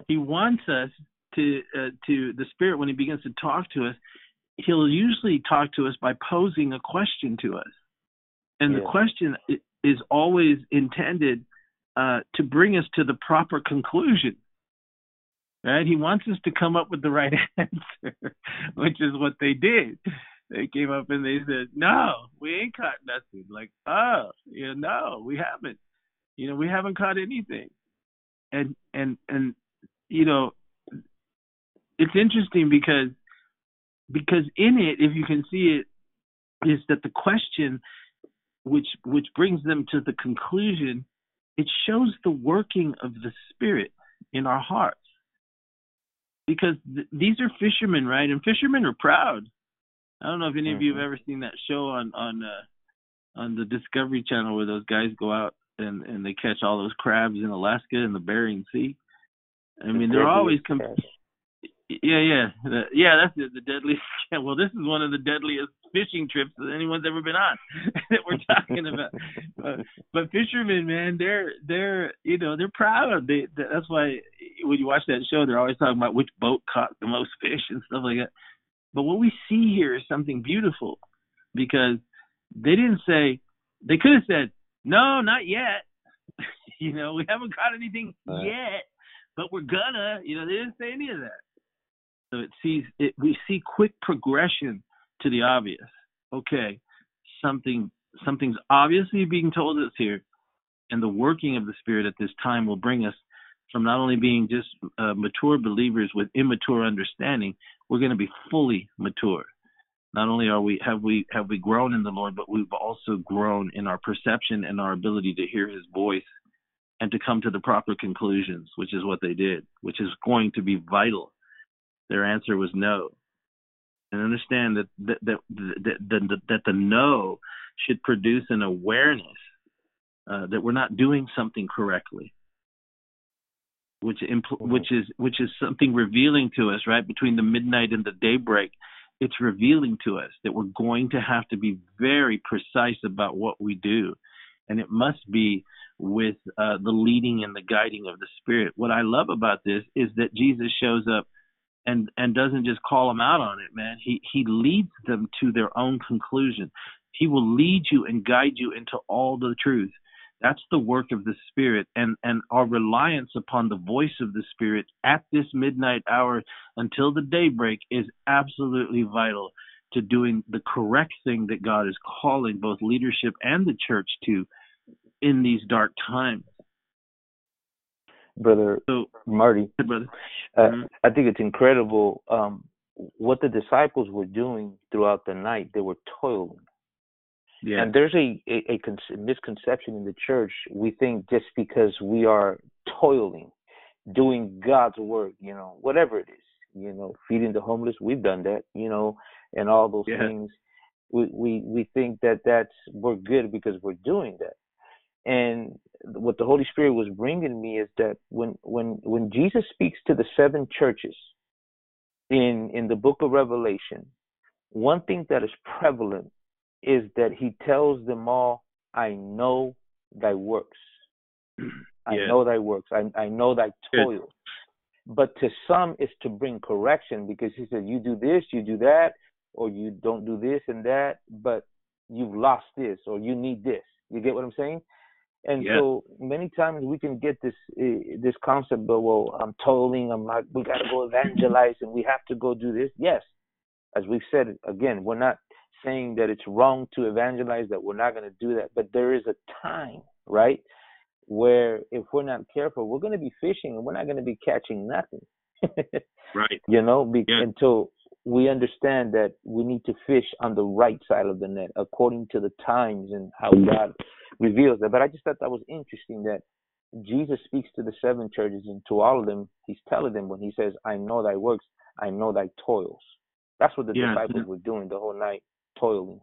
he wants us to uh, to the Spirit when he begins to talk to us. He'll usually talk to us by posing a question to us. And yeah. the question is always intended uh, to bring us to the proper conclusion. Right? He wants us to come up with the right answer, which is what they did. They came up and they said, "No, we ain't caught nothing." Like, oh, yeah, no, we haven't. You know, we haven't caught anything. And and and you know, it's interesting because because in it, if you can see it, is that the question which which brings them to the conclusion it shows the working of the spirit in our hearts because th- these are fishermen right and fishermen are proud i don't know if any mm-hmm. of you have mm-hmm. ever seen that show on on uh, on the discovery channel where those guys go out and and they catch all those crabs in alaska in the bering sea i mean they're always com- yeah, yeah, yeah. That's the, the deadliest. Yeah, well, this is one of the deadliest fishing trips that anyone's ever been on that we're talking about. But, but fishermen, man, they're they're you know they're proud. of They that's why when you watch that show, they're always talking about which boat caught the most fish and stuff like that. But what we see here is something beautiful because they didn't say they could have said no, not yet. you know, we haven't caught anything right. yet, but we're gonna. You know, they didn't say any of that. So it sees it, we see quick progression to the obvious. Okay, something something's obviously being told us here, and the working of the Spirit at this time will bring us from not only being just uh, mature believers with immature understanding, we're going to be fully mature. Not only are we have we have we grown in the Lord, but we've also grown in our perception and our ability to hear His voice and to come to the proper conclusions, which is what they did, which is going to be vital their answer was no. And understand that that that that, that, that the no should produce an awareness uh, that we're not doing something correctly, which impl- mm-hmm. which is which is something revealing to us right between the midnight and the daybreak. It's revealing to us that we're going to have to be very precise about what we do, and it must be with uh, the leading and the guiding of the Spirit. What I love about this is that Jesus shows up and and doesn't just call them out on it, man. He he leads them to their own conclusion. He will lead you and guide you into all the truth. That's the work of the Spirit, and and our reliance upon the voice of the Spirit at this midnight hour until the daybreak is absolutely vital to doing the correct thing that God is calling both leadership and the church to in these dark times brother so, Marty. Brother. Uh, mm-hmm. I think it's incredible um, what the disciples were doing throughout the night. They were toiling. Yeah. And there's a, a, a con- misconception in the church. We think just because we are toiling, doing God's work, you know, whatever it is, you know, feeding the homeless, we've done that, you know, and all those yeah. things. We, we we think that that's we're good because we're doing that. And what the Holy Spirit was bringing me is that when when when Jesus speaks to the seven churches in in the book of Revelation, one thing that is prevalent is that he tells them all, "I know thy works. I yeah. know thy works. I I know thy toil." Good. But to some, it's to bring correction because he said, "You do this, you do that, or you don't do this and that, but you've lost this, or you need this." You get what I'm saying? And yeah. so many times we can get this uh, this concept but well, I'm toiling, I'm not. We got to go evangelize, and we have to go do this. Yes, as we've said again, we're not saying that it's wrong to evangelize, that we're not going to do that, but there is a time, right? where if we're not careful, we're going to be fishing and we're not going to be catching nothing. right. You know, be, yeah. until we understand that we need to fish on the right side of the net according to the times and how God reveals that. But I just thought that was interesting that Jesus speaks to the seven churches and to all of them, he's telling them when he says, I know thy works, I know thy toils. That's what the yeah, disciples were doing the whole night, toiling.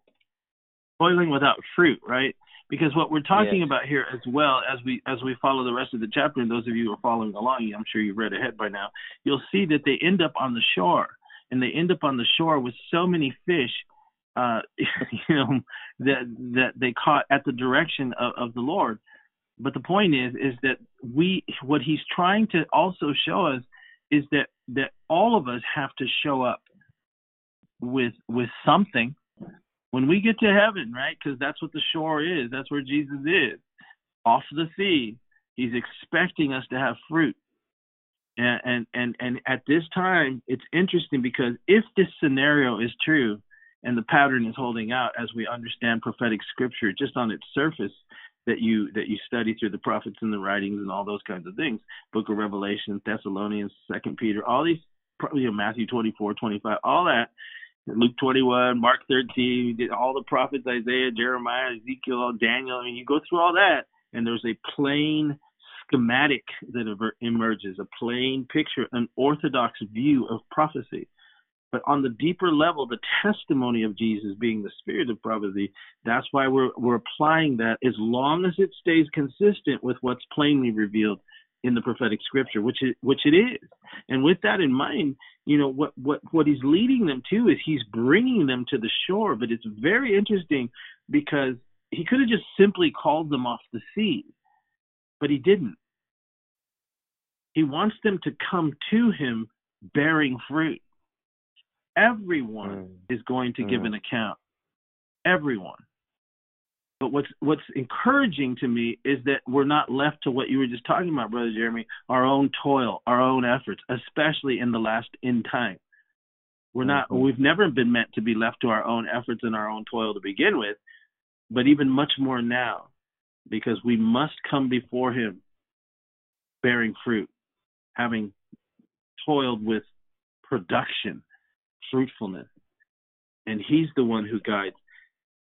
Toiling without fruit, right? Because what we're talking Yes. about here as well as we as we follow the rest of the chapter, and those of you who are following along, I'm sure you've read ahead by now, you'll see that they end up on the shore. And they end up on the shore with so many fish uh you know that that they caught at the direction of, of the Lord. But the point is is that we what he's trying to also show us is that that all of us have to show up with with something when we get to heaven, right? Because that's what the shore is. That's where Jesus is, off the sea. He's expecting us to have fruit. And and and, at this time, it's interesting because if this scenario is true and the pattern is holding out as we understand prophetic scripture just on its surface that you that you study through the prophets and the writings and all those kinds of things book of revelation thessalonians second peter all these you know, matthew 24 25 all that Luke 21, Mark 13, did all the prophets, Isaiah, Jeremiah, Ezekiel, Daniel. I mean, you go through all that, and there's a plain schematic that emerges, a plain picture, an orthodox view of prophecy. But on the deeper level, the testimony of Jesus being the spirit of prophecy, that's why we're we're applying that as long as it stays consistent with what's plainly revealed in the prophetic scripture, which it which it is. And with that in mind, you know what what what he's leading them to is he's bringing them to the shore. But it's very interesting because he could have just simply called them off the sea, but he didn't. He wants them to come to him bearing fruit. Everyone Mm. is going to give Mm. an account. Everyone. But what's what's encouraging to me is that we're not left to what you were just talking about, brother Jeremy, our own toil, our own efforts, especially in the last end time. We're not Mhm. we've never been meant to be left to our own efforts and our own toil to begin with, but even much more now, because we must come before him bearing fruit, having toiled with production, fruitfulness. And he's the one who guides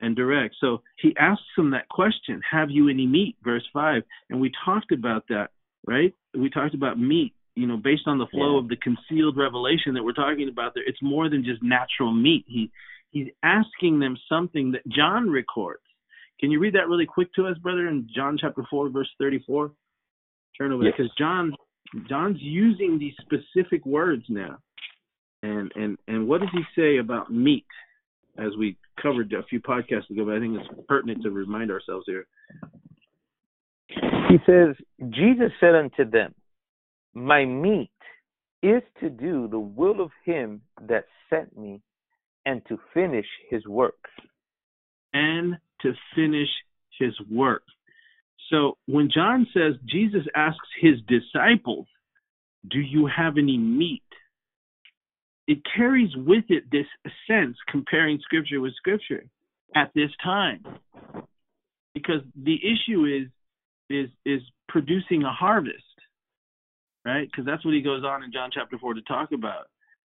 and directs. So he asks them that question, have you any meat? Verse 5. And we talked about that, right? We talked about meat, you know, based on the flow Yeah. of the concealed revelation that we're talking about there. It's more than just natural meat. He he's asking them something that John records. Can you read that really quick to us, brother, in John chapter 4, verse 34? Turn over Yes. because John John's using these specific words now. And and and what does he say about meat? As we covered a few podcasts ago, but I think it's pertinent to remind ourselves here. He says, Jesus said unto them, My meat is to do the will of him that sent me and to finish his work. And to finish his work. So when John says Jesus asks his disciples, Do you have any meat? It carries with it this sense comparing scripture with scripture at this time. Because the issue is is is producing a harvest, right? Because that's what he goes on in John chapter four to talk about.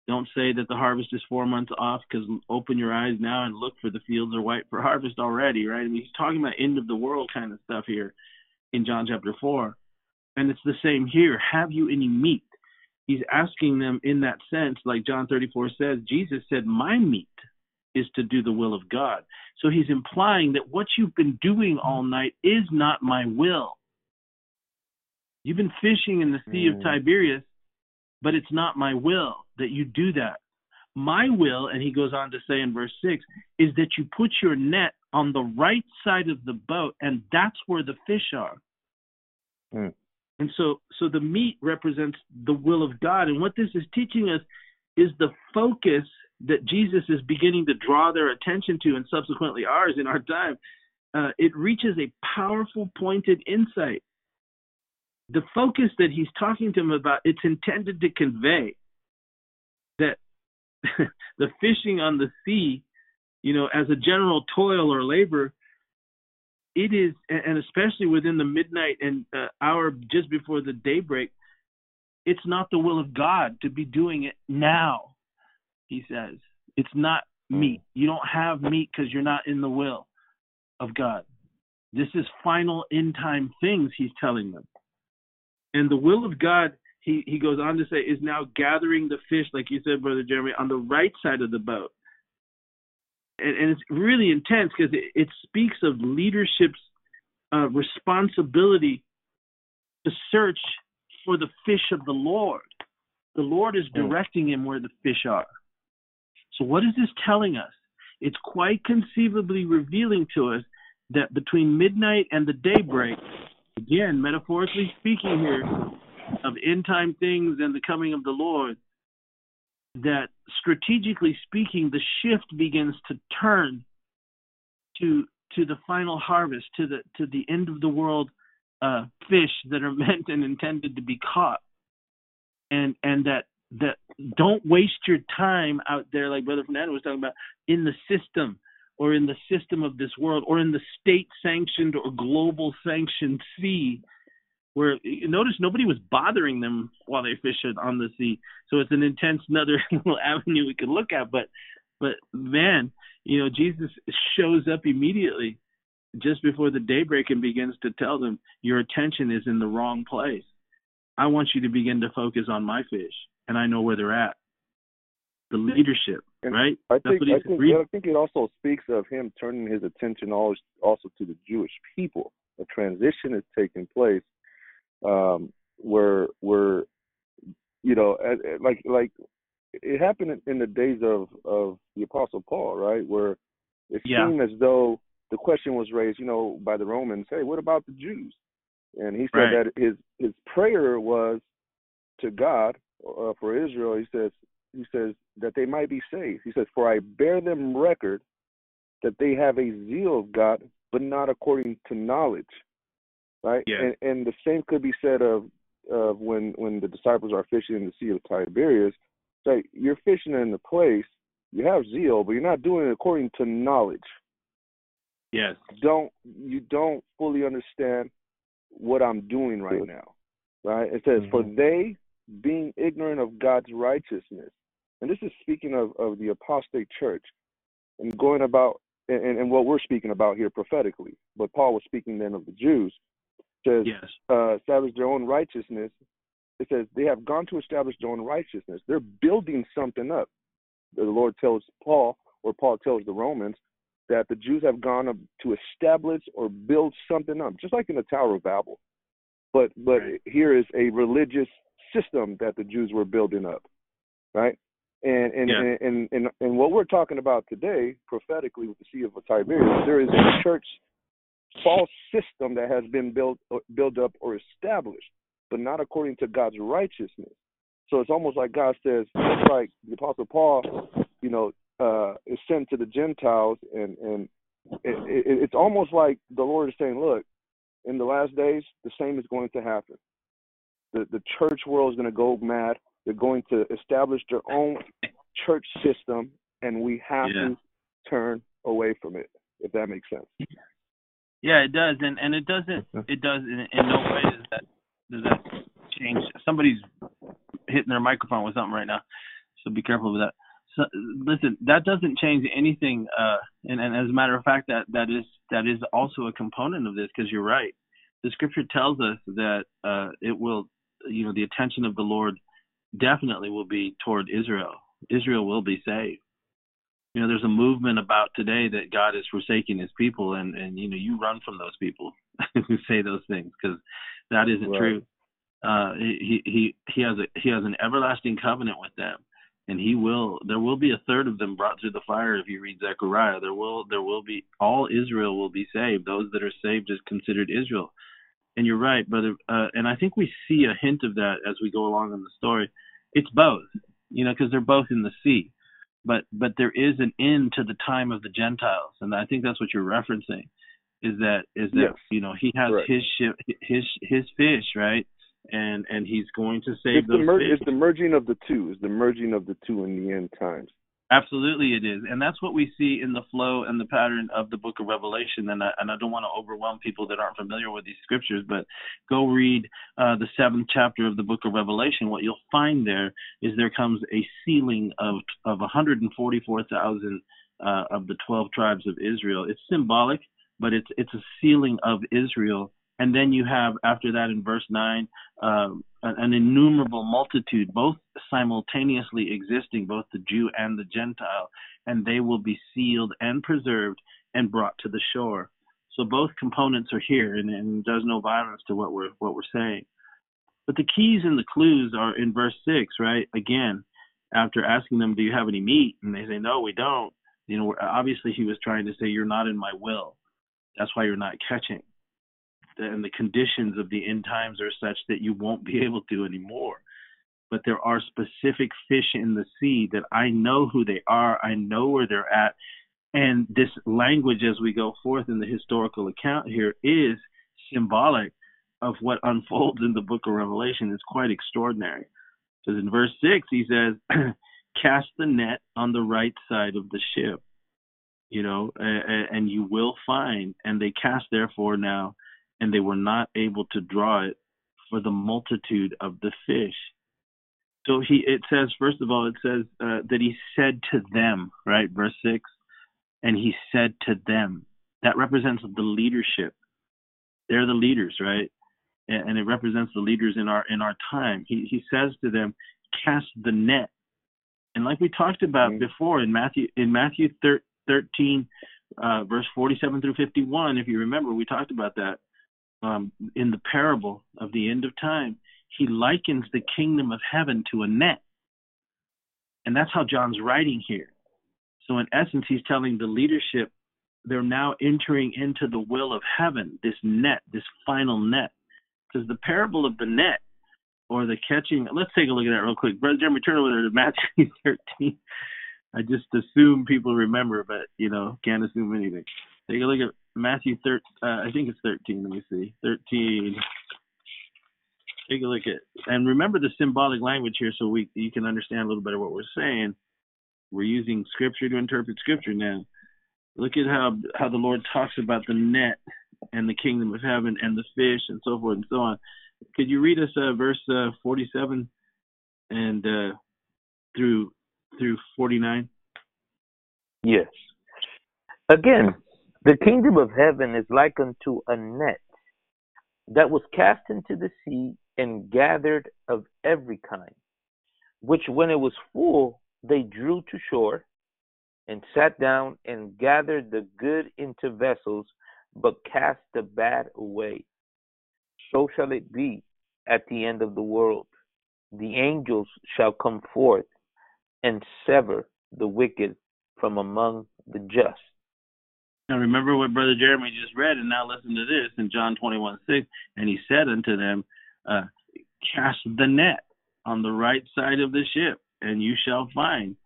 Don't say that the harvest is four months off, because open your eyes now and look for the fields are white for harvest already, right? I mean, he's talking about end of the world kind of stuff here in John chapter four, and it's the same here. Have you any meat? He's asking them in that sense, like John 34 says. Jesus said, "My meat is to do the will of God." So he's implying that what you've been doing all night is not my will. You've been fishing in the Sea of Mm. Tiberias, but it's not my will that you do that. My will, and he goes on to say in verse 6, is that you put your net on the right side of the boat, and that's where the fish are. Mm. And so, so the meat represents the will of God. And what this is teaching us is the focus that Jesus is beginning to draw their attention to, and subsequently ours in our time. Uh, it reaches a powerful, pointed insight. The focus that he's talking to them about, it's intended to convey that the fishing on the sea, you know, as a general toil or labor, it is, and especially within the midnight and uh, hour just before the daybreak, it's not the will of God to be doing it now. He says it's not meat. You don't have meat because you're not in the will of God. This is final end time things he's telling them. And the will of God, he, he goes on to say, is now gathering the fish, like you said, Brother Jeremy, on the right side of the boat and, and it's really intense because it, it, speaks of leadership's uh, responsibility to search for the fish of the Lord. The Lord is hmm. directing him where the fish are. So, what is this telling us? It's quite conceivably revealing to us that between midnight and the daybreak, again, metaphorically speaking here, of end time things and the coming of the Lord, that strategically speaking, the shift begins to turn to to the final harvest, to the to the end of the world uh, fish that are meant and intended to be caught, and and that that don't waste your time out there, like Brother Fernando was talking about, in the system or in the system of this world or in the state sanctioned or global sanctioned sea where notice nobody was bothering them while they fished on the sea. So it's an intense another little avenue we could look at. But but man, you know, Jesus shows up immediately just before the daybreak and begins to tell them your attention is in the wrong place. I want you to begin to focus on my fish, and I know where they're at. The hmm. leadership, and right? I think I think, I think it also speaks of him turning his attention also to the Jewish people. A transition is taking place um, were were you know like like it happened in the days of of the apostle paul right where it yeah. seemed as though the question was raised you know by the romans hey what about the jews and he said right. that his his prayer was to god uh, for israel he says he says that they might be saved he says for i bear them record that they have a zeal of god but not according to knowledge right? Yeah. And, and the same could be said of of when when the disciples are fishing in the Sea of Tiberias. It's like you're fishing in the place, you have zeal, but you're not doing it according to knowledge. Yes. Don't you don't fully understand what I'm doing right now, right? It says, mm-hmm. "For they, being ignorant of God's righteousness," and this is speaking of of the apostate church, and going about and, and what we're speaking about here prophetically. But Paul was speaking then of the Jews says yes. uh, establish their own righteousness. It says they have gone to establish their own righteousness. They're building something up. The Lord tells Paul, or Paul tells the Romans, that the Jews have gone up to establish or build something up, just like in the Tower of Babel. But but right. here is a religious system that the Jews were building up, right? And and, yeah. and, and and what we're talking about today, prophetically, with the Sea of Tiberias, there is a church false system that has been built uh, built up or established, but not according to God's righteousness. So it's almost like God says, just like the Apostle Paul, you know, uh, is sent to the Gentiles, and and it, it, it's almost like the Lord is saying, look, in the last days, the same is going to happen. The the church world is going to go mad. They're going to establish their own church system, and we have yeah. to turn away from it. If that makes sense. Yeah, it does, and and it doesn't. It does in, in no way does that does that change. Somebody's hitting their microphone with something right now, so be careful with that. So, listen, that doesn't change anything. Uh, and, and as a matter of fact, that that is that is also a component of this because you're right. The scripture tells us that uh, it will, you know, the attention of the Lord definitely will be toward Israel. Israel will be saved. You know there's a movement about today that god is forsaking his people and and you know you run from those people who say those things because that isn't right. true. Uh he he he has a he has an everlasting covenant with them and he will there will be a third of them brought through the fire if you read zechariah. There will there will be all israel will be saved. Those that are saved is considered israel. And you're right brother uh and i think we see a hint of that as we go along in the story it's both you know because they're both in the sea but but there is an end to the time of the Gentiles, and I think that's what you're referencing. Is that is that yes. you know he has right. his ship, his his fish, right? And and he's going to save it's those the mer- fish. It's the merging of the two. It's the merging of the two in the end times. Absolutely, it is, and that's what we see in the flow and the pattern of the Book of Revelation. And I, and I don't want to overwhelm people that aren't familiar with these scriptures, but go read uh, the seventh chapter of the Book of Revelation. What you'll find there is there comes a sealing of of 144,000 uh, of the 12 tribes of Israel. It's symbolic, but it's it's a sealing of Israel. And then you have after that in verse nine. Um, an innumerable multitude, both simultaneously existing, both the Jew and the Gentile, and they will be sealed and preserved and brought to the shore. So both components are here, and, and does no violence to what we're what we're saying. But the keys and the clues are in verse six, right? Again, after asking them, "Do you have any meat?" and they say, "No, we don't." You know, obviously he was trying to say, "You're not in my will. That's why you're not catching." And the conditions of the end times are such that you won't be able to anymore. But there are specific fish in the sea that I know who they are, I know where they're at. And this language, as we go forth in the historical account here, is symbolic of what unfolds in the book of Revelation. It's quite extraordinary. Because in verse 6, he says, Cast the net on the right side of the ship, you know, and you will find. And they cast, therefore, now and they were not able to draw it for the multitude of the fish. So he it says first of all it says uh, that he said to them, right? Verse 6, and he said to them. That represents the leadership. They're the leaders, right? And, and it represents the leaders in our in our time. He he says to them, cast the net. And like we talked about mm-hmm. before in Matthew in Matthew 13 uh, verse 47 through 51, if you remember, we talked about that um, in the parable of the end of time, he likens the kingdom of heaven to a net. And that's how John's writing here. So, in essence, he's telling the leadership they're now entering into the will of heaven, this net, this final net. Because the parable of the net or the catching, let's take a look at that real quick. Brother Jeremy, turn over to Matthew 13. I just assume people remember, but, you know, can't assume anything. Take a look at Matthew 13, uh, I think it's 13. Let me see. 13. Take a look at, and remember the symbolic language here so we you can understand a little better what we're saying. We're using scripture to interpret scripture now. Look at how how the Lord talks about the net and the kingdom of heaven and the fish and so forth and so on. Could you read us uh, verse uh, 47 and uh, through through 49? Yes. Again, the kingdom of heaven is like unto a net that was cast into the sea and gathered of every kind, which when it was full, they drew to shore and sat down and gathered the good into vessels, but cast the bad away. So shall it be at the end of the world. The angels shall come forth and sever the wicked from among the just now remember what Brother Jeremy just read, and now listen to this in John 21 6. And he said unto them, uh, Cast the net on the right side of the ship, and you shall find.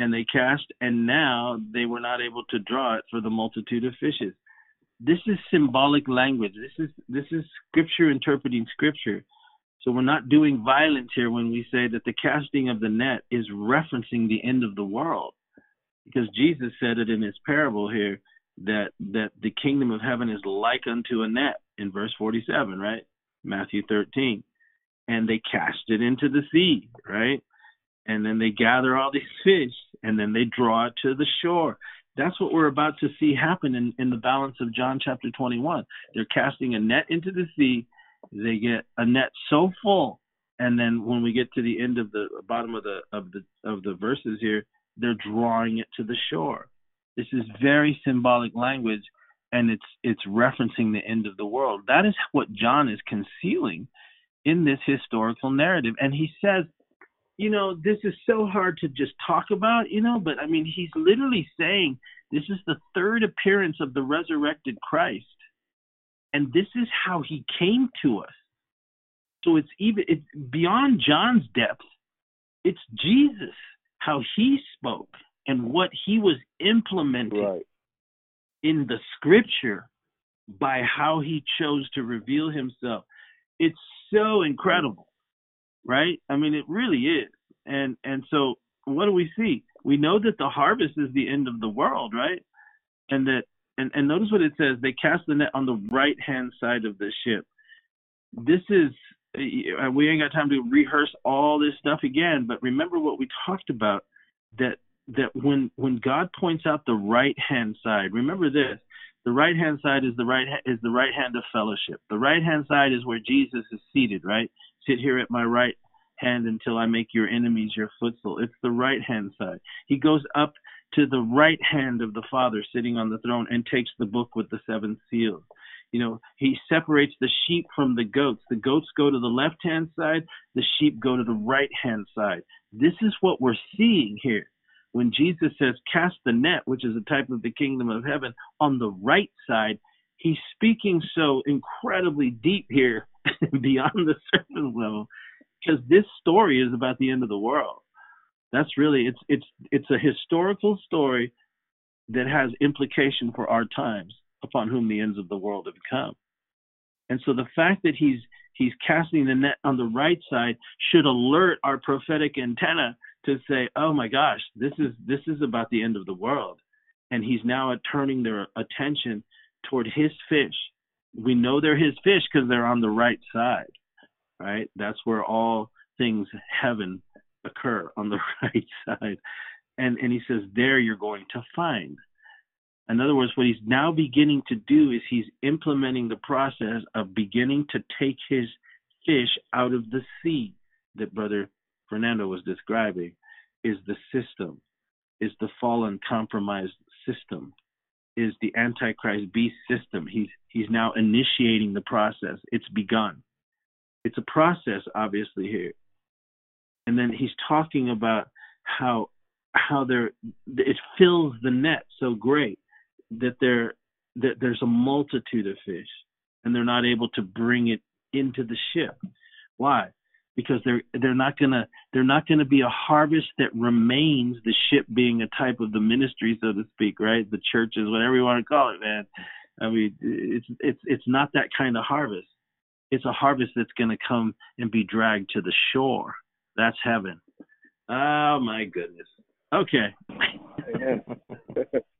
And they cast, and now they were not able to draw it for the multitude of fishes. This is symbolic language. This is this is scripture interpreting scripture. So we're not doing violence here when we say that the casting of the net is referencing the end of the world. Because Jesus said it in his parable here that that the kingdom of heaven is like unto a net in verse 47, right? Matthew 13. And they cast it into the sea, right? And then they gather all these fish and then they draw it to the shore. That's what we're about to see happen in, in the balance of John chapter 21. They're casting a net into the sea. They get a net so full, and then when we get to the end of the bottom of the of the of the verses here, they're drawing it to the shore. This is very symbolic language, and it's it's referencing the end of the world. That is what John is concealing in this historical narrative. And he says, you know, this is so hard to just talk about, you know, but I mean, he's literally saying this is the third appearance of the resurrected Christ. And this is how he came to us. So it's even it's beyond John's depth. It's Jesus, how he spoke and what he was implementing right. in the scripture by how he chose to reveal himself. It's so incredible, right? I mean, it really is. And and so what do we see? we know that the harvest is the end of the world, right? And that and, and notice what it says, they cast the net on the right hand side of the ship. This is uh, we ain't got time to rehearse all this stuff again, but remember what we talked about that that when when God points out the right hand side, remember this, the right hand side is the right is the right hand of fellowship. The right hand side is where Jesus is seated, right? Sit here at my right hand until I make your enemies your footstool. It's the right hand side. He goes up to the right hand of the Father sitting on the throne and takes the book with the seven seals. You know, he separates the sheep from the goats. The goats go to the left hand side, the sheep go to the right hand side. This is what we're seeing here. When Jesus says, cast the net, which is a type of the kingdom of heaven, on the right side, he's speaking so incredibly deep here beyond the surface level because this story is about the end of the world. That's really it's it's it's a historical story that has implication for our times upon whom the ends of the world have come. And so the fact that he's he's casting the net on the right side should alert our prophetic antenna to say, "Oh my gosh, this is this is about the end of the world." And he's now uh, turning their attention toward his fish. We know they're his fish because they're on the right side, right? That's where all things heaven occur on the right side. And and he says, "There you're going to find." In other words, what he's now beginning to do is he's implementing the process of beginning to take his fish out of the sea that Brother Fernando was describing is the system, is the fallen, compromised system, is the Antichrist beast system. He's he's now initiating the process. It's begun. It's a process, obviously here, and then he's talking about how how there it fills the net so great that there that there's a multitude of fish and they're not able to bring it into the ship. Why? Because they're they're not gonna they're not gonna be a harvest that remains. The ship being a type of the ministry, so to speak, right? The churches, whatever you want to call it, man. I mean, it's it's it's not that kind of harvest. It's a harvest that's gonna come and be dragged to the shore. That's heaven. Oh my goodness. Okay.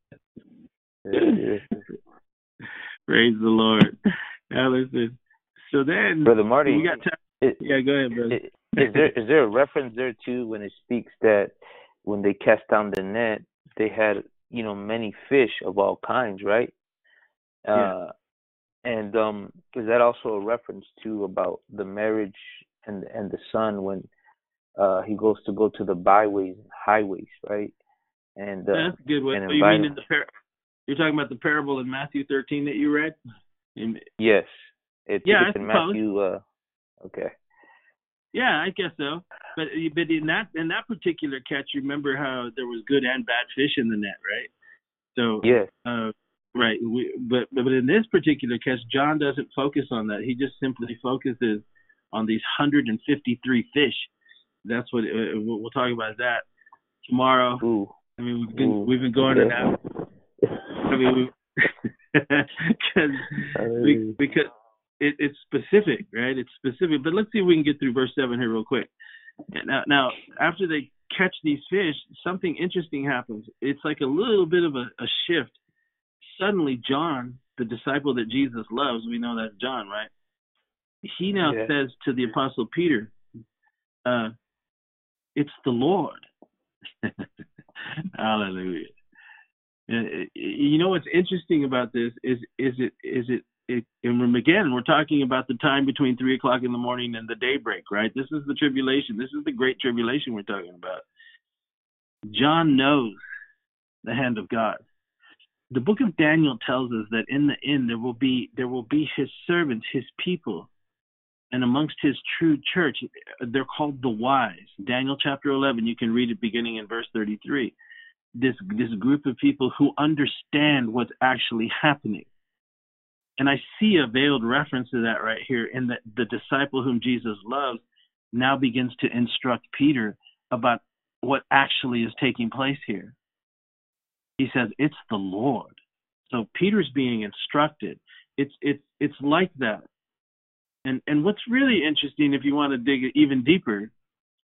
Praise the Lord. Now listen. So then, brother Marty, we got time. It, yeah, go ahead, brother. It, is there is there a reference there too when it speaks that when they cast down the net, they had you know many fish of all kinds, right? Yeah. Uh, and um, is that also a reference to about the marriage and and the son when uh, he goes to go to the byways and highways, right? And uh, that's a good way. So you mean in the par- you're talking about the parable in Matthew 13 that you read? In, yes. It's, yeah, it's in Matthew. Okay. Yeah, I guess so. But but in that in that particular catch, remember how there was good and bad fish in the net, right? So yeah. Uh, right. We, but but in this particular catch, John doesn't focus on that. He just simply focuses on these 153 fish. That's what uh, we'll talk about that tomorrow. Ooh. I mean, we've been Ooh. we've been going okay. to that I mean, because we, because it, it's specific, right? It's specific. But let's see if we can get through verse seven here real quick. Now, now after they catch these fish, something interesting happens. It's like a little bit of a, a shift. Suddenly, John, the disciple that Jesus loves, we know that's John, right? He now yeah. says to the apostle Peter, uh, "It's the Lord." Hallelujah. Uh, you know what's interesting about this is is it is it, it and again we're talking about the time between three o'clock in the morning and the daybreak, right? This is the tribulation. This is the great tribulation we're talking about. John knows the hand of God. The book of Daniel tells us that in the end there will be there will be his servants, his people, and amongst his true church, they're called the wise. Daniel chapter 11, you can read it beginning in verse 33 this this group of people who understand what's actually happening. And I see a veiled reference to that right here in that the disciple whom Jesus loves now begins to instruct Peter about what actually is taking place here. He says, It's the Lord. So Peter's being instructed. It's it's it's like that. And and what's really interesting if you want to dig even deeper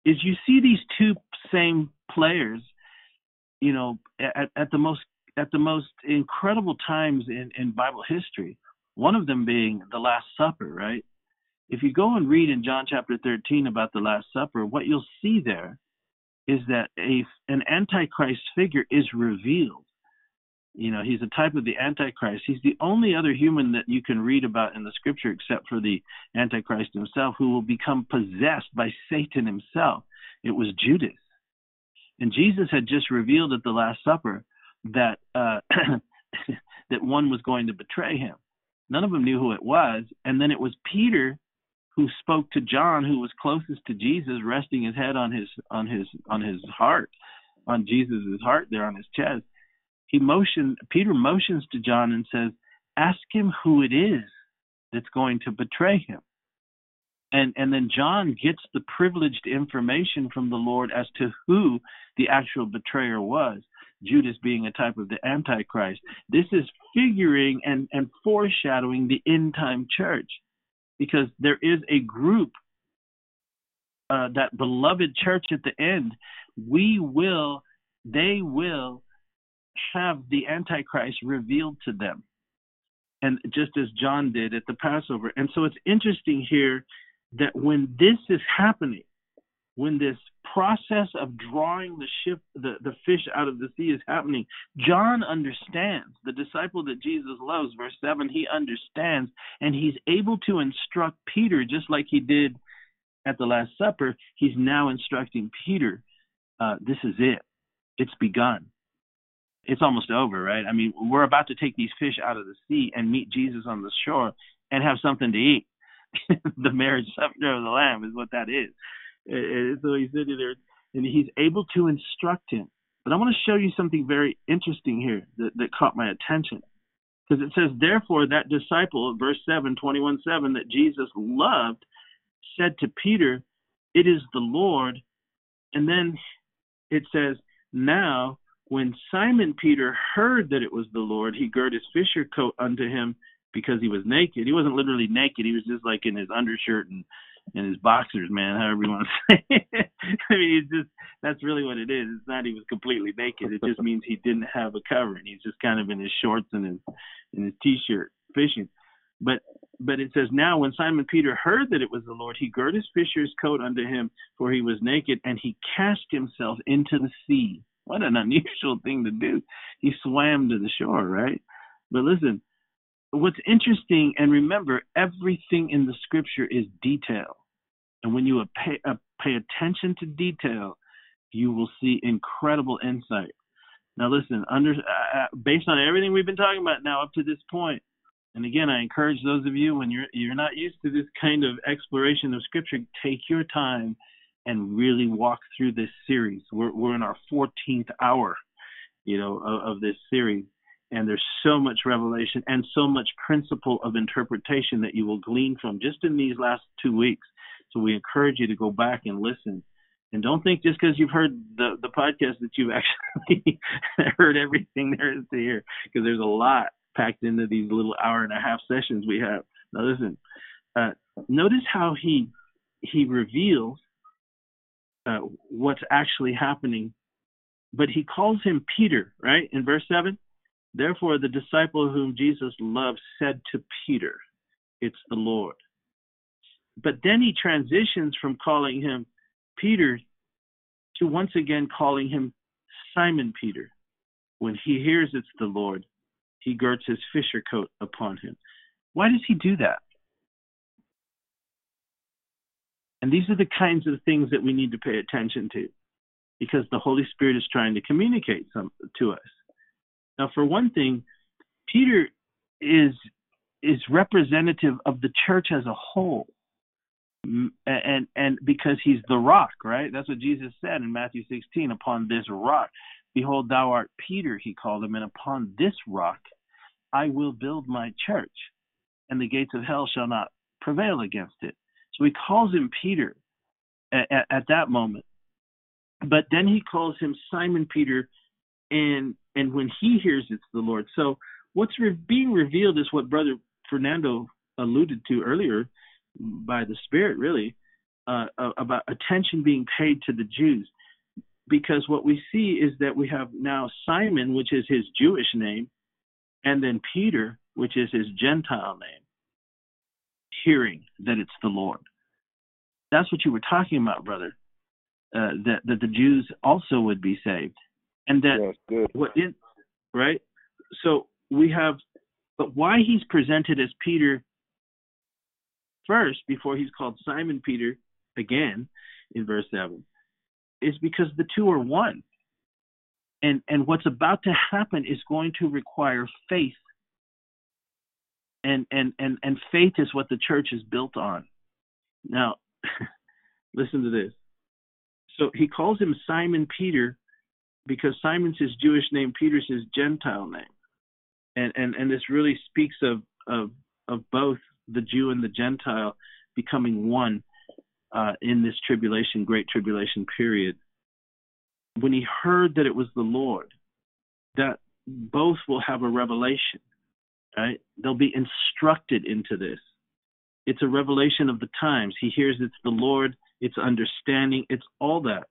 is you see these two same players you know, at, at the most at the most incredible times in, in Bible history. One of them being the Last Supper, right? If you go and read in John chapter 13 about the Last Supper, what you'll see there is that a an antichrist figure is revealed. You know, he's a type of the antichrist. He's the only other human that you can read about in the scripture except for the antichrist himself who will become possessed by Satan himself. It was Judas. And Jesus had just revealed at the last supper that uh that one was going to betray him. None of them knew who it was, and then it was Peter who spoke to John, who was closest to Jesus, resting his head on his on his on his heart, on Jesus' heart there on his chest. He motioned Peter motions to John and says, Ask him who it is that's going to betray him. And and then John gets the privileged information from the Lord as to who the actual betrayer was. Judas being a type of the Antichrist. This is figuring and, and foreshadowing the end time church because there is a group, uh, that beloved church at the end, we will, they will have the Antichrist revealed to them. And just as John did at the Passover. And so it's interesting here that when this is happening, when this process of drawing the ship the, the fish out of the sea is happening john understands the disciple that jesus loves verse 7 he understands and he's able to instruct peter just like he did at the last supper. He's now instructing peter uh, this is it. It's begun. It's almost over right? I mean we're about to take these fish out of the sea and meet jesus on the shore and have something to eat. The marriage supper of the lamb is what that is and so he's sitting there and he's able to instruct him. But I want to show you something very interesting here that, that caught my attention. Because it says, Therefore, that disciple, verse 7, 21 7, that Jesus loved, said to Peter, It is the Lord. And then it says, Now, when Simon Peter heard that it was the Lord, he girt his fisher coat unto him because he was naked. He wasn't literally naked, he was just like in his undershirt and in his boxers, man, however you want to say. It. I mean, it's just that's really what it is. It's not he was completely naked. It just means he didn't have a covering. He's just kind of in his shorts and his in his t-shirt fishing. But but it says now when Simon Peter heard that it was the Lord, he girt his fisher's coat unto him, for he was naked, and he cast himself into the sea. What an unusual thing to do. He swam to the shore, right? But listen, what's interesting, and remember, everything in the scripture is detail. And when you pay, uh, pay attention to detail, you will see incredible insight. Now, listen, under, uh, uh, based on everything we've been talking about now up to this point, and again, I encourage those of you when you're you're not used to this kind of exploration of Scripture, take your time and really walk through this series. We're we're in our 14th hour, you know, of, of this series, and there's so much revelation and so much principle of interpretation that you will glean from just in these last two weeks. So we encourage you to go back and listen. And don't think just because you've heard the, the podcast that you've actually heard everything there is to hear, because there's a lot packed into these little hour and a half sessions we have. Now listen, uh, notice how he he reveals uh, what's actually happening, but he calls him Peter, right? In verse seven, Therefore, the disciple whom Jesus loved said to Peter, It's the Lord. But then he transitions from calling him Peter to once again calling him Simon Peter. When he hears it's the Lord, he girds his fisher coat upon him. Why does he do that? And these are the kinds of things that we need to pay attention to because the Holy Spirit is trying to communicate some to us. Now, for one thing, Peter is is representative of the church as a whole. And and because he's the rock, right? That's what Jesus said in Matthew 16, upon this rock. Behold, thou art Peter, he called him, and upon this rock I will build my church, and the gates of hell shall not prevail against it. So he calls him Peter at, at, at that moment. But then he calls him Simon Peter and and when he hears it's the Lord. So what's re- being revealed is what Brother Fernando alluded to earlier by the Spirit, really, uh, about attention being paid to the Jews. because what we see is that we have now Simon, which is his Jewish name, and then Peter, which is his Gentile name, hearing that it's the Lord. That's what you were talking about, brother. Uh, that that the Jews also would be saved, and that yes, what in right. So we have, but why he's presented as Peter first before he's called Simon Peter again in verse seven is because the two are one. And and what's about to happen is going to require faith. And and and and faith is what the church is built on. Now, listen to this. So he calls him Simon Peter because Simon's his Jewish name, Peter's his Gentile name. And and and this really speaks of of of both the Jew and the Gentile becoming one uh, in this tribulation, great tribulation period, when he heard that it was the Lord, that both will have a revelation, right? They'll be instructed into this. It's a revelation of the times. He hears it's the Lord, it's understanding, it's all that.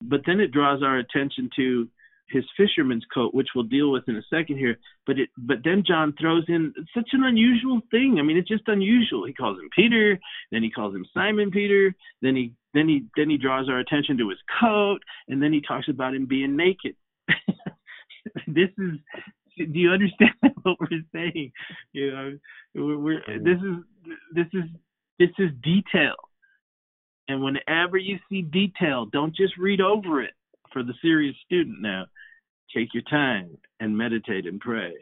But then it draws our attention to his fisherman's coat, which we'll deal with in a second here. But it, but then John throws in such an unusual thing. I mean, it's just unusual. He calls him Peter, then he calls him Simon Peter, then he then he then he draws our attention to his coat, and then he talks about him being naked. this is. Do you understand what we're saying? You know, we're, we're mm-hmm. this is this is this is detail. And whenever you see detail, don't just read over it for the serious student now. Take your time and meditate and pray.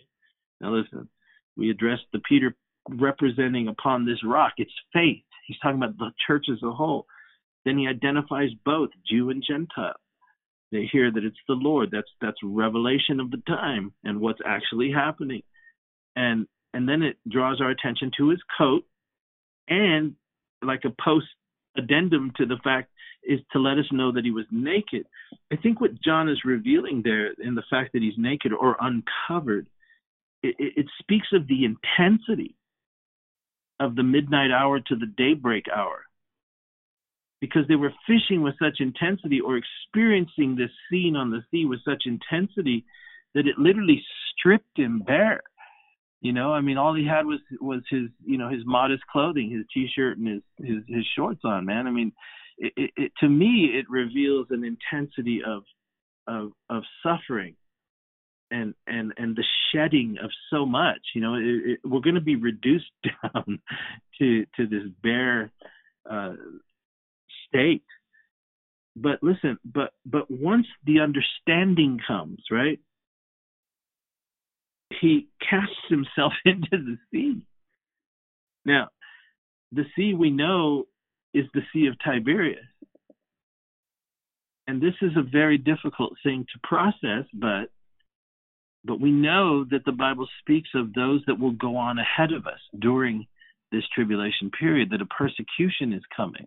Now, listen, we addressed the Peter representing upon this rock. It's faith. He's talking about the church as a whole. Then he identifies both Jew and Gentile. They hear that it's the Lord. That's that's revelation of the time and what's actually happening. And and then it draws our attention to his coat and like a post addendum to the fact is to let us know that he was naked. I think what John is revealing there in the fact that he's naked or uncovered, it, it speaks of the intensity of the midnight hour to the daybreak hour. Because they were fishing with such intensity or experiencing this scene on the sea with such intensity that it literally stripped him bare. You know, I mean, all he had was was his, you know, his modest clothing, his t-shirt and his his, his shorts on. Man, I mean, it, it, it, to me it reveals an intensity of of of suffering and and and the shedding of so much you know? It, we're going to be reduced down to to this bare uh, state. But listen but but once the understanding comes right he casts himself into the sea now the sea we know is the Sea of Tiberias. And this is a very difficult thing to process, but but we know that the Bible speaks of those that will go on ahead of us during this tribulation period, that a persecution is coming.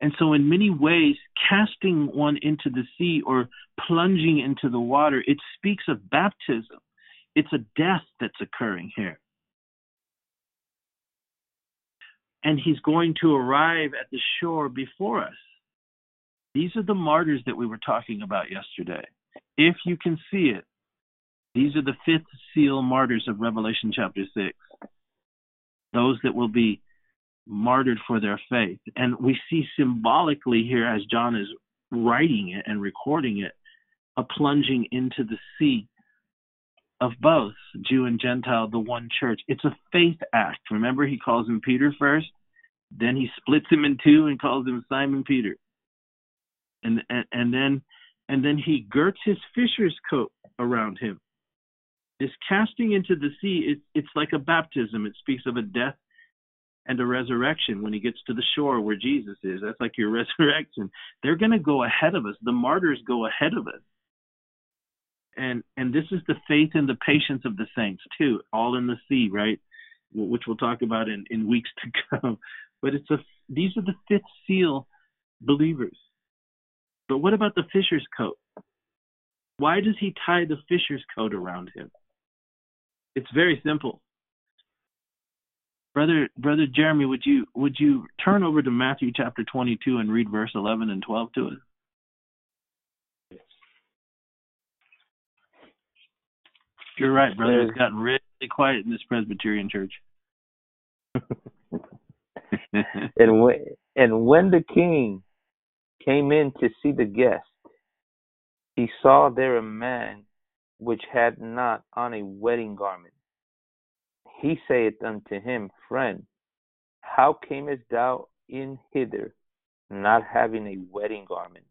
And so, in many ways, casting one into the sea or plunging into the water, it speaks of baptism. It's a death that's occurring here. and he's going to arrive at the shore before us. These are the martyrs that we were talking about yesterday. If you can see it, these are the fifth seal martyrs of Revelation chapter 6. Those that will be martyred for their faith. And we see symbolically here, as John is writing it and recording it, a plunging into the sea of both Jew and Gentile, the one church. It's a faith act. Remember, he calls him Peter first, then he splits him in two and calls him Simon Peter. And and, and then and then he girts his fisher's coat around him. This casting into the sea, it, it's like a baptism. It speaks of a death and a resurrection when he gets to the shore where Jesus is. That's like your resurrection. They're going to go ahead of us. The martyrs go ahead of us and and this is the faith and the patience of the saints too, all in the sea, right? Which we'll talk about in in weeks to come. But it's a these are the fifth seal believers. But what about the fisher's coat? Why does he tie the fisher's coat around him? It's very simple. Brother Brother Jeremy, would you would you turn over to Matthew chapter 22 and read verse 11 and 12 to us? You're right, brother. It's gotten really quiet in this Presbyterian church. and when and when the king came in to see the guest, he saw there a man which had not on a wedding garment he saith unto him, Friend, how camest thou in hither, not having a wedding garment?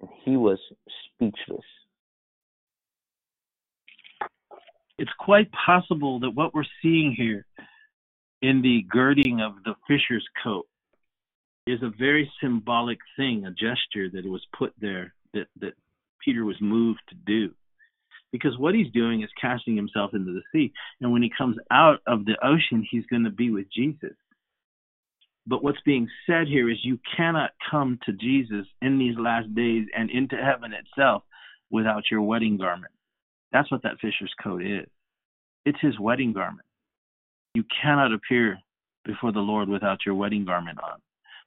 And he was speechless. It's quite possible that what we're seeing here in the girding of the fisher's coat is a very symbolic thing, a gesture that was put there that, that Peter was moved to do. Because what he's doing is casting himself into the sea. And when he comes out of the ocean, he's going to be with Jesus. But what's being said here is you cannot come to Jesus in these last days and into heaven itself without your wedding garment. That's what that fisher's coat is. It's his wedding garment. You cannot appear before the Lord without your wedding garment on.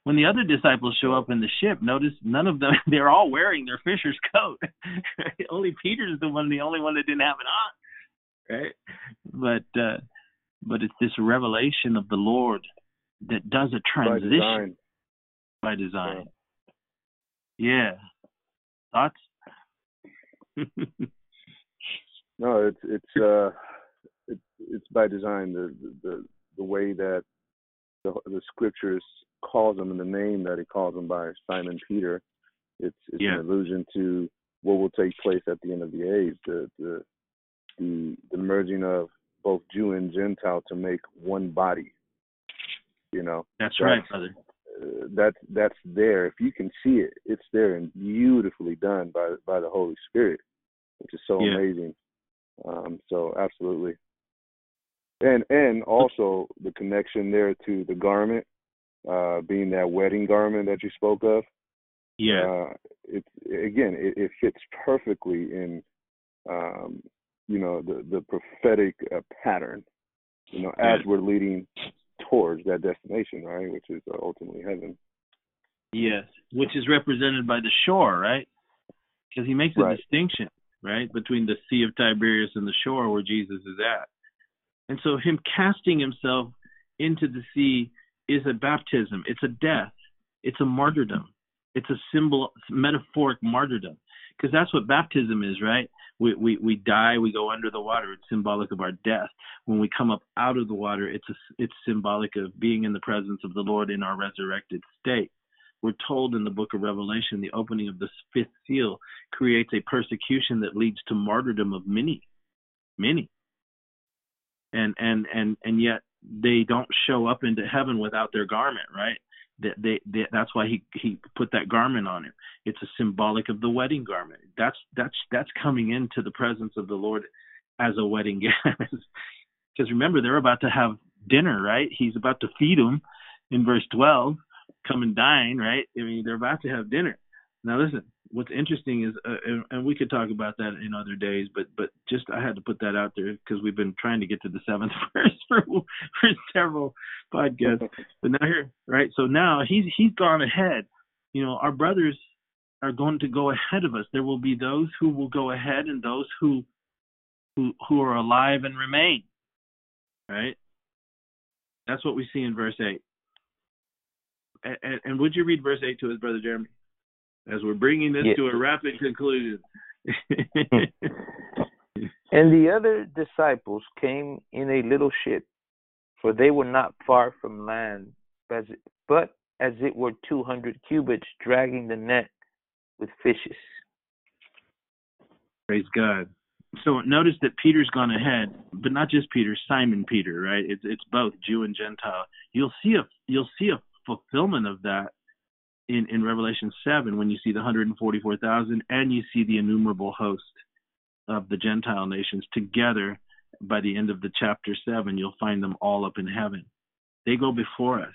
When the other disciples show up in the ship, notice none of them, they're all wearing their fisher's coat. only Peter's the one, the only one that didn't have it on. Right? But, uh, but it's this revelation of the Lord that does a transition by design. By design. Yeah. Thoughts? no, it's it's uh it's it's by design the the the way that the the scriptures calls him and the name that he calls him by Simon Peter. It's it's yeah. an allusion to what will take place at the end of the age, the the the, the merging of both Jew and Gentile to make one body. You know. That's, that's right, brother. Uh, that's that's there. If you can see it, it's there and beautifully done by by the Holy Spirit, which is so yeah. amazing. Um, so absolutely. And and also the connection there to the garment, uh, being that wedding garment that you spoke of. Yeah. Uh, it's again, it, it, fits perfectly in, um, you know, the the prophetic uh, pattern. You know, as we're leading towards that destination, right, which is uh, ultimately heaven. Yes, which is represented by the shore, right? Because he makes a right. distinction, right, between the Sea of Tiberias and the shore where Jesus is at. And so him casting himself into the sea is a baptism. It's a death. It's a martyrdom. It's a symbol, metaphoric martyrdom, because that's what baptism is, right? We, we we die, we go under the water. It's symbolic of our death. When we come up out of the water, it's a, it's symbolic of being in the presence of the Lord in our resurrected state. We're told in the book of Revelation, the opening of the fifth seal creates a persecution that leads to martyrdom of many, many and and and and yet they don't show up into heaven without their garment, right? That they, they, that's why he he put that garment on him. It's a symbolic of the wedding garment. That's that's that's coming into the presence of the Lord as a wedding guest. Because remember, they're about to have dinner, right? He's about to feed them in verse 12, come and dine, right? I mean, they're about to have dinner. Now, listen, what's interesting is, uh, and, and, we could talk about that in other days, but but just I had to put that out there because we've been trying to get to the seventh verse for for several podcasts. But now here, right? So now he's he's gone ahead. You know, our brothers are going to go ahead of us. There will be those who will go ahead and those who who who are alive and remain. Right? That's what we see in verse eight. And, and would you read verse eight to us, brother Jeremy? As we're bringing this to a rapid conclusion. and the other disciples came in a little ship, for they were not far from land, but as it were two hundred cubits, dragging the net with fishes. Praise God. So notice that Peter's gone ahead, but not just Peter, Simon Peter, right? It's it's both Jew and Gentile. You'll see a you'll see a fulfillment of that in, in Revelation 7 when you see the 144,000 and you see the innumerable host of the Gentile nations together by the end of the chapter 7, you'll find them all up in heaven. They go before us.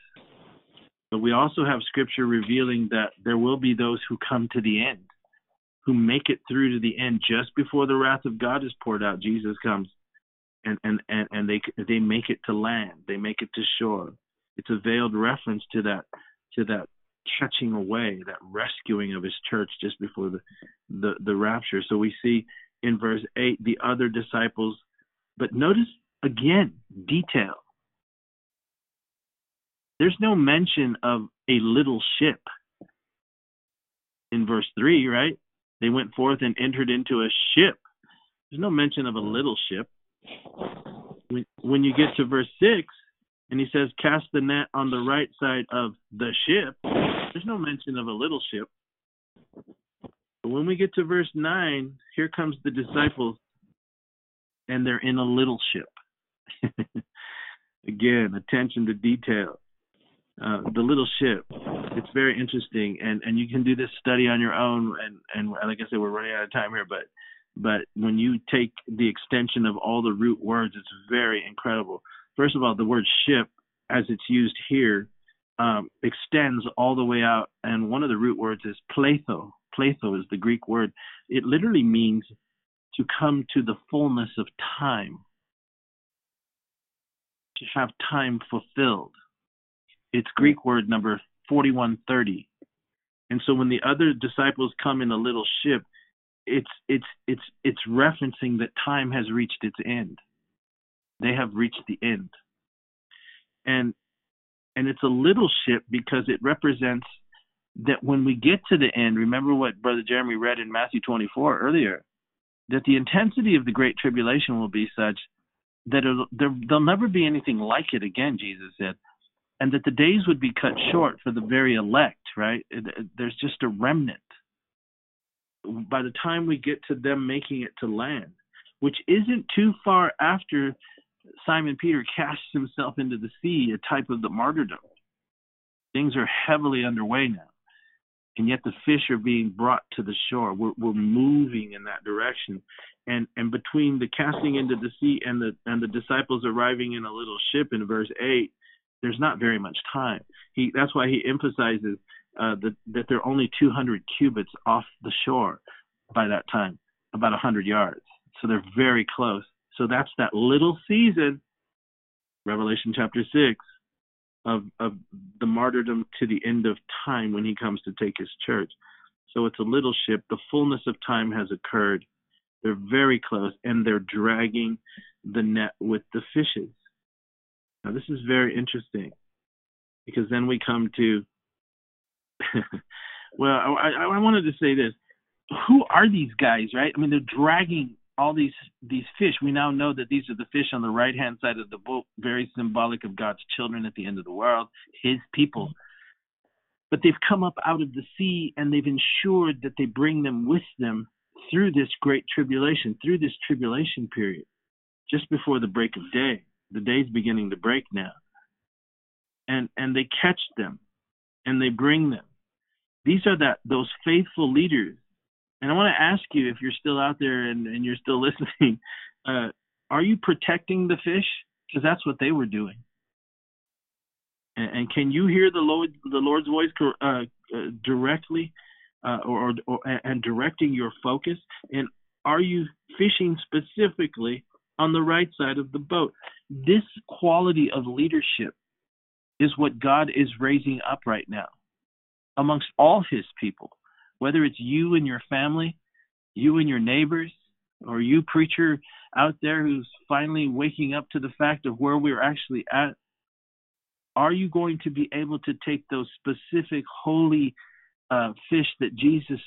But we also have scripture revealing that there will be those who come to the end, who make it through to the end just before the wrath of God is poured out. Jesus comes and, and, and, and they they make it to land. They make it to shore. It's a veiled reference to that to that catching away, that rescuing of his church just before the, the, the rapture. So we see in verse 8, the other disciples. But notice again, detail. There's no mention of a little ship in verse 3, right? They went forth and entered into a ship. There's no mention of a little ship. When you get to verse 6, and he says, Cast the net on the right side of the ship, there's no mention of a little ship. But when we get to verse 9, here comes the disciples, and they're in a little ship. Again, attention to detail. Uh, the little ship. It's very interesting, and and you can do this study on your own. And and like I said, we're running out of time here, but but when you take the extension of all the root words, it's very incredible. First of all, the word ship, as it's used here, um, extends all the way out, and one of the root words is pletho. Pletho is the Greek word. It literally means to come to the fullness of time, to have time fulfilled. It's Greek word number 4130. And so when the other disciples come in a little ship, it's it's it's it's referencing that time has reached its end. They have reached the end. And and it's a little ship because it represents that when we get to the end, remember what Brother Jeremy read in Matthew 24 earlier, that the intensity of the Great Tribulation will be such that there, there'll never be anything like it again, Jesus said and that the days would be cut short for the very elect, right? There's just a remnant. By the time we get to them making it to land, which isn't too far after Simon Peter casts himself into the sea, a type of the martyrdom. Things are heavily underway now. And yet the fish are being brought to the shore. We're, we're moving in that direction. And and between the casting into the sea and the and the disciples arriving in a little ship in verse eight, there's not very much time. He that's why he emphasizes uh, that that they're only 200 cubits off the shore by that time, about 100 yards. So they're very close. So that's that little season, Revelation chapter six, of of the martyrdom to the end of time when he comes to take his church. So it's a little ship. The fullness of time has occurred. They're very close, and they're dragging the net with the fishes. Now, this is very interesting because then we come to, well, I, I wanted to say this. Who are these guys, right? I mean, they're dragging all these these fish. We now know that these are the fish on the right hand side of the boat, very symbolic of God's children at the end of the world, His people. But they've come up out of the sea and they've ensured that they bring them with them through this great tribulation, through this tribulation period, just before the break of day the day's beginning to break now. And and they catch them and they bring them. These are that those faithful leaders. And I want to ask you if you're still out there and, and you're still listening, uh, are you protecting the fish? Because that's what they were doing. And, and can you hear the Lord the Lord's voice uh, uh, directly, uh, or, or and directing your focus? And are you fishing specifically on the right side of the boat. This quality of leadership is what God is raising up right now amongst all his people, whether it's you and your family, you and your neighbors, or you preacher out there who's finally waking up to the fact of where we're actually at. Are you going to be able to take those specific holy uh, fish that Jesus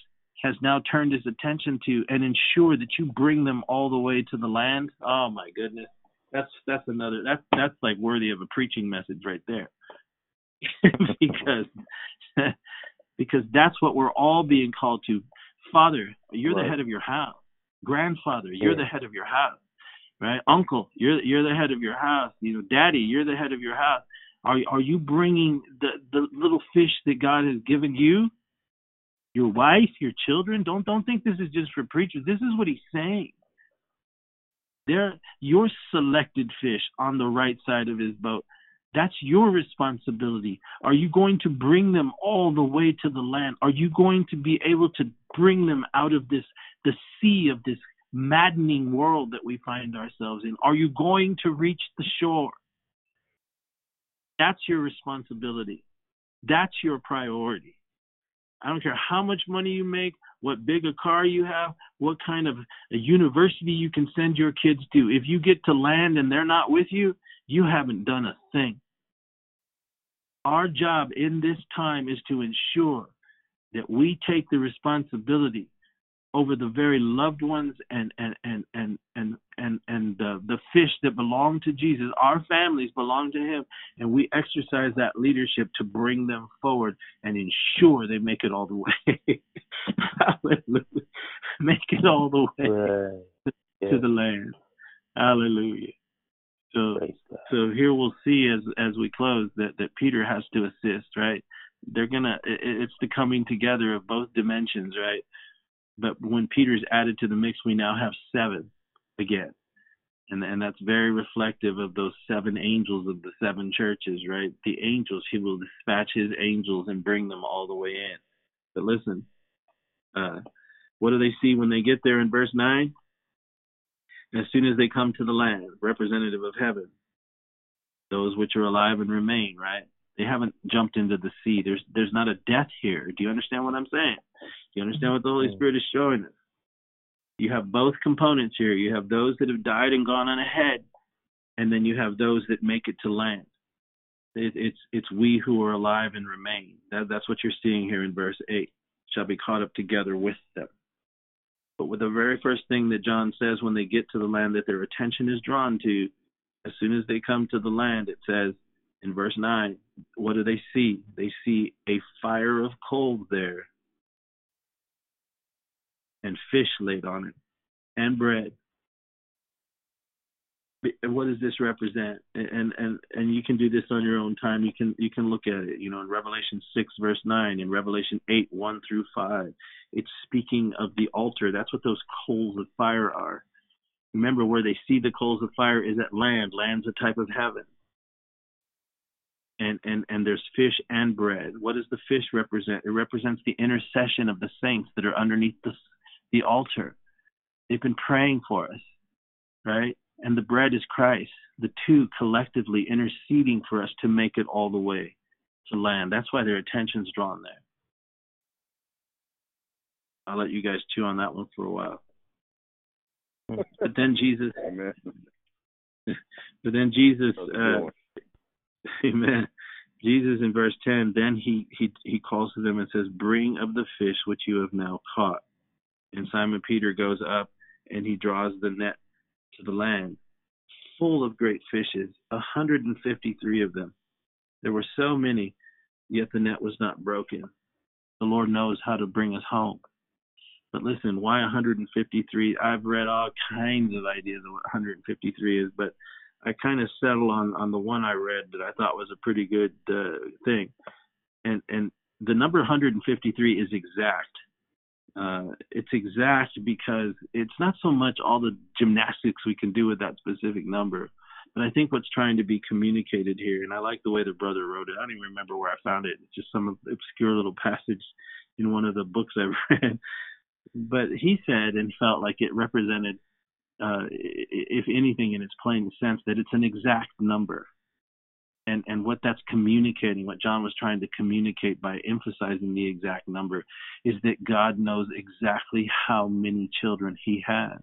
has now turned his attention to and ensure that you bring them all the way to the land. Oh my goodness. That's that's another that's that's like worthy of a preaching message right there. because because that's what we're all being called to. Father, you're right. the head of your house. Grandfather, you're yeah. the head of your house. Right? Uncle, you're you're the head of your house. You know, daddy, you're the head of your house. Are are you bringing the the little fish that God has given you your wife, your children. Don't don't think this is just for preachers. This is what he's saying. They're your selected fish on the right side of his boat. That's your responsibility. Are you going to bring them all the way to the land? Are you going to be able to bring them out of this the sea of this maddening world that we find ourselves in? Are you going to reach the shore? That's your responsibility. That's your priority. I don't care how much money you make, what big a car you have, what kind of a university you can send your kids to. If you get to land and they're not with you, you haven't done a thing. Our job in this time is to ensure that we take the responsibility over the very loved ones and and and and and and, and the, the fish that belong to Jesus. Our families belong to him and we exercise that leadership to bring them forward and ensure they make it all the way. Hallelujah. Make it all the way right. yeah. to the land. Hallelujah. So so here we'll see as as we close that that Peter has to assist, right? They're gonna it, it's the coming together of both dimensions, right? But when Peter's added to the mix, we now have seven again. And, and that's very reflective of those seven angels of the seven churches, right? The angels, he will dispatch his angels and bring them all the way in. But listen, uh, what do they see when they get there in verse 9? As soon as they come to the land, representative of heaven, those which are alive and remain, right? They haven't jumped into the sea. There's there's not a death here. Do you understand what I'm saying? Do you understand what the Holy mm-hmm. Spirit is showing us? You have both components here. You have those that have died and gone on ahead, and then you have those that make it to land. It, it's it's we who are alive and remain. That, that's what you're seeing here in verse eight. Shall be caught up together with them. But with the very first thing that John says when they get to the land that their attention is drawn to, as soon as they come to the land, it says in verse 9, what do they see? They see a fire of coals there and fish laid on it and bread. What does this represent? And and and you can do this on your own time. You can you can look at it. You know, in Revelation six verse nine, in Revelation eight one through five, it's speaking of the altar. That's what those coals of fire are. Remember, where they see the coals of fire is at land. Land's a type of heaven and, and, and there's fish and bread. What does the fish represent? It represents the intercession of the saints that are underneath the, the altar. They've been praying for us, right? And the bread is Christ, the two collectively interceding for us to make it all the way to land. That's why their attention's drawn there. I'll let you guys chew on that one for a while. But then Jesus, Amen. but then Jesus, uh, Amen. Jesus in verse 10, then he, he, he calls to them and says, Bring of the fish which you have now caught. And Simon Peter goes up and he draws the net to the land, full of great fishes, a 153 of them. There were so many, yet the net was not broken. The Lord knows how to bring us home. But listen, why 153? I've read all kinds of ideas of what 153 is, but I kind of settle on on the one I read that I thought was a pretty good uh, thing, and and the number 153 is exact. Uh, it's exact because it's not so much all the gymnastics we can do with that specific number, but I think what's trying to be communicated here, and I like the way the brother wrote it. I don't even remember where I found it. It's just some obscure little passage in one of the books I've read. But he said and felt like it represented uh, if anything, in its plain sense, that it's an exact number. And, and what that's communicating, what John was trying to communicate by emphasizing the exact number, is that God knows exactly how many children He has.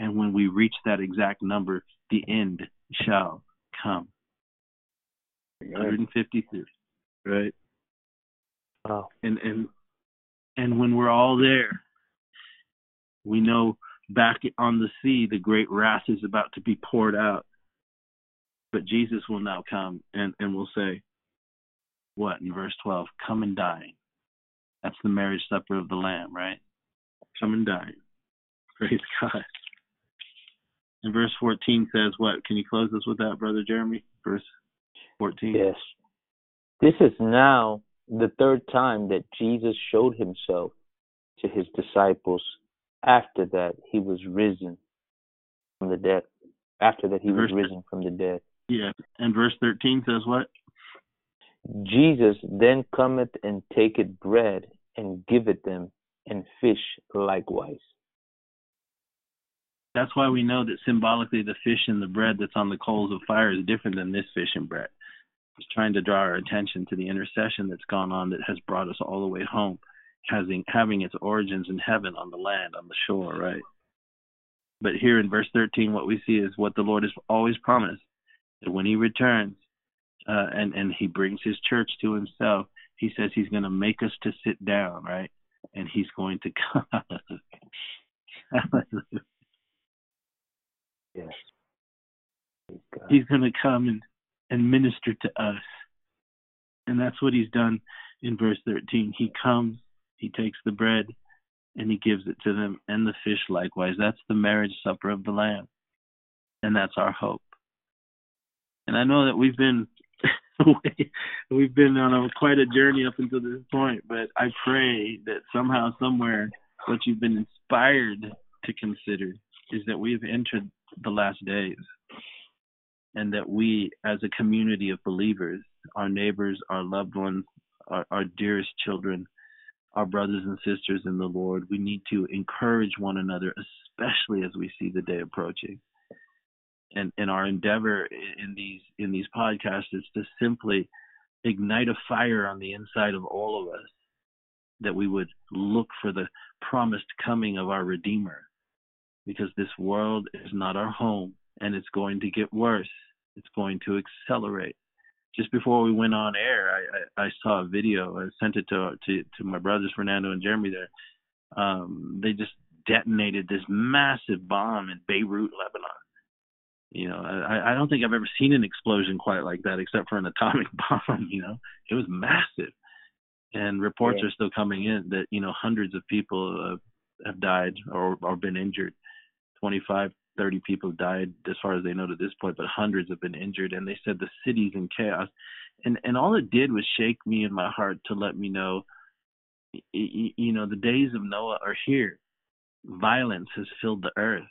And when we reach that exact number, the end shall come. 153, right? Wow. And and and when we're all there, we know back on the sea, the great wrath is about to be poured out. But Jesus will now come and, and will say, what in verse 12? Come and dine. That's the marriage supper of the Lamb, right? Come and dine. Praise God. And verse 14 says what? Can you close us with that, Brother Jeremy? Verse 14. Yes. This is now the third time that Jesus showed himself to his disciples after that he was risen from the dead. After that he verse, was risen from the dead. Yeah. And verse 13 says what? Jesus then cometh and taketh bread and giveth them, and fish likewise. That's why we know that symbolically the fish and the bread that's on the coals of fire is different than this fish and bread. He's trying to draw our attention to the intercession that's gone on that has brought us all the way home, having having its origins in heaven on the land, on the shore, right? But here in verse 13, what we see is what the Lord has always promised that when He returns uh, and and He brings His church to Himself, He says He's going to make us to sit down, right? And He's going to come. yes. He's going to come and, and minister to us. And that's what he's done in verse 13. He comes, he takes the bread, and he gives it to them, and the fish likewise. That's the marriage supper of the Lamb. And that's our hope. And I know that we've been we've been on a, quite a journey up until this point, but I pray that somehow, somewhere, what you've been inspired to consider is that we have entered the last days and that we, as a community of believers, our neighbors, our loved ones, our, our dearest children, our brothers and sisters in the Lord, we need to encourage one another, especially as we see the day approaching. And, and our endeavor in these in these podcasts is to simply ignite a fire on the inside of all of us that we would look for the promised coming of our Redeemer because this world is not our home and it's going to get worse. It's going to accelerate. Just before we went on air, I, I, I saw a video. I sent it to to to my brothers Fernando and Jeremy. There, um, they just detonated this massive bomb in Beirut, Lebanon. You know, I, I don't think I've ever seen an explosion quite like that, except for an atomic bomb. You know, it was massive, and reports yeah. are still coming in that you know hundreds of people uh, have died or or been injured. 25 30 people died as far as they know to this point, but hundreds have been injured. And they said the city's in chaos. And and all it did was shake me in my heart to let me know, you know, the days of Noah are here. Violence has filled the earth.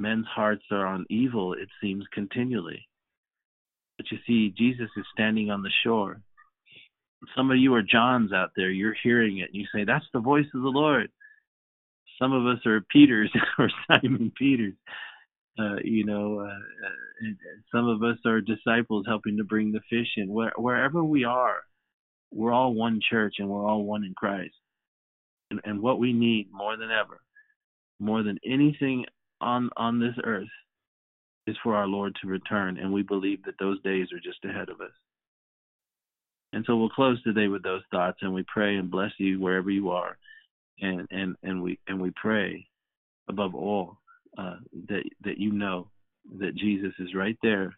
Men's hearts are on evil, it seems, continually. But you see, Jesus is standing on the shore. Some of you are Johns out there. You're hearing it, and you say, "That's the voice of the Lord." some of us are Peters or Simon Peters. Uh, you know, uh, uh some of us are disciples helping to bring the fish in. Where, wherever we are, we're all one church and we're all one in Christ. And, and what we need more than ever, more than anything on on this earth, is for our Lord to return. And we believe that those days are just ahead of us. And so we'll close today with those thoughts, and we pray and bless you wherever you are and and and we and we pray above all uh, that that you know that Jesus is right there.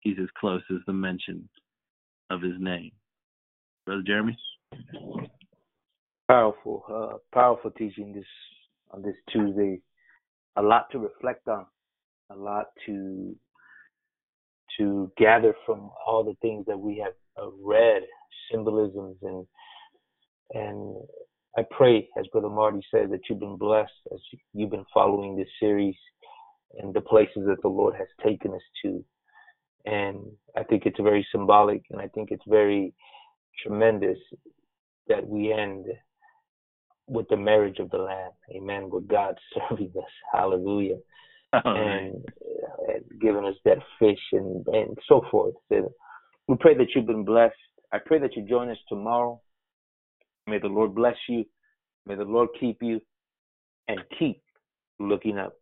He's as close as the mention of His name. Brother Jeremy. Powerful, uh, powerful teaching this on this Tuesday. A lot to reflect on, a lot to to gather from all the things that we have uh, read, symbolisms and and I pray, as Brother Marty said, that you've been blessed as you've been following this series and the places that the Lord has taken us to. And I think it's very symbolic and I think it's very tremendous that we end with the marriage of the Lamb. Amen. With God serving us. Hallelujah. Oh, and, uh, and giving us that fish and, and so forth. So we pray that you've been blessed. I pray that you join us tomorrow May the Lord bless you. May the Lord keep you and keep looking up.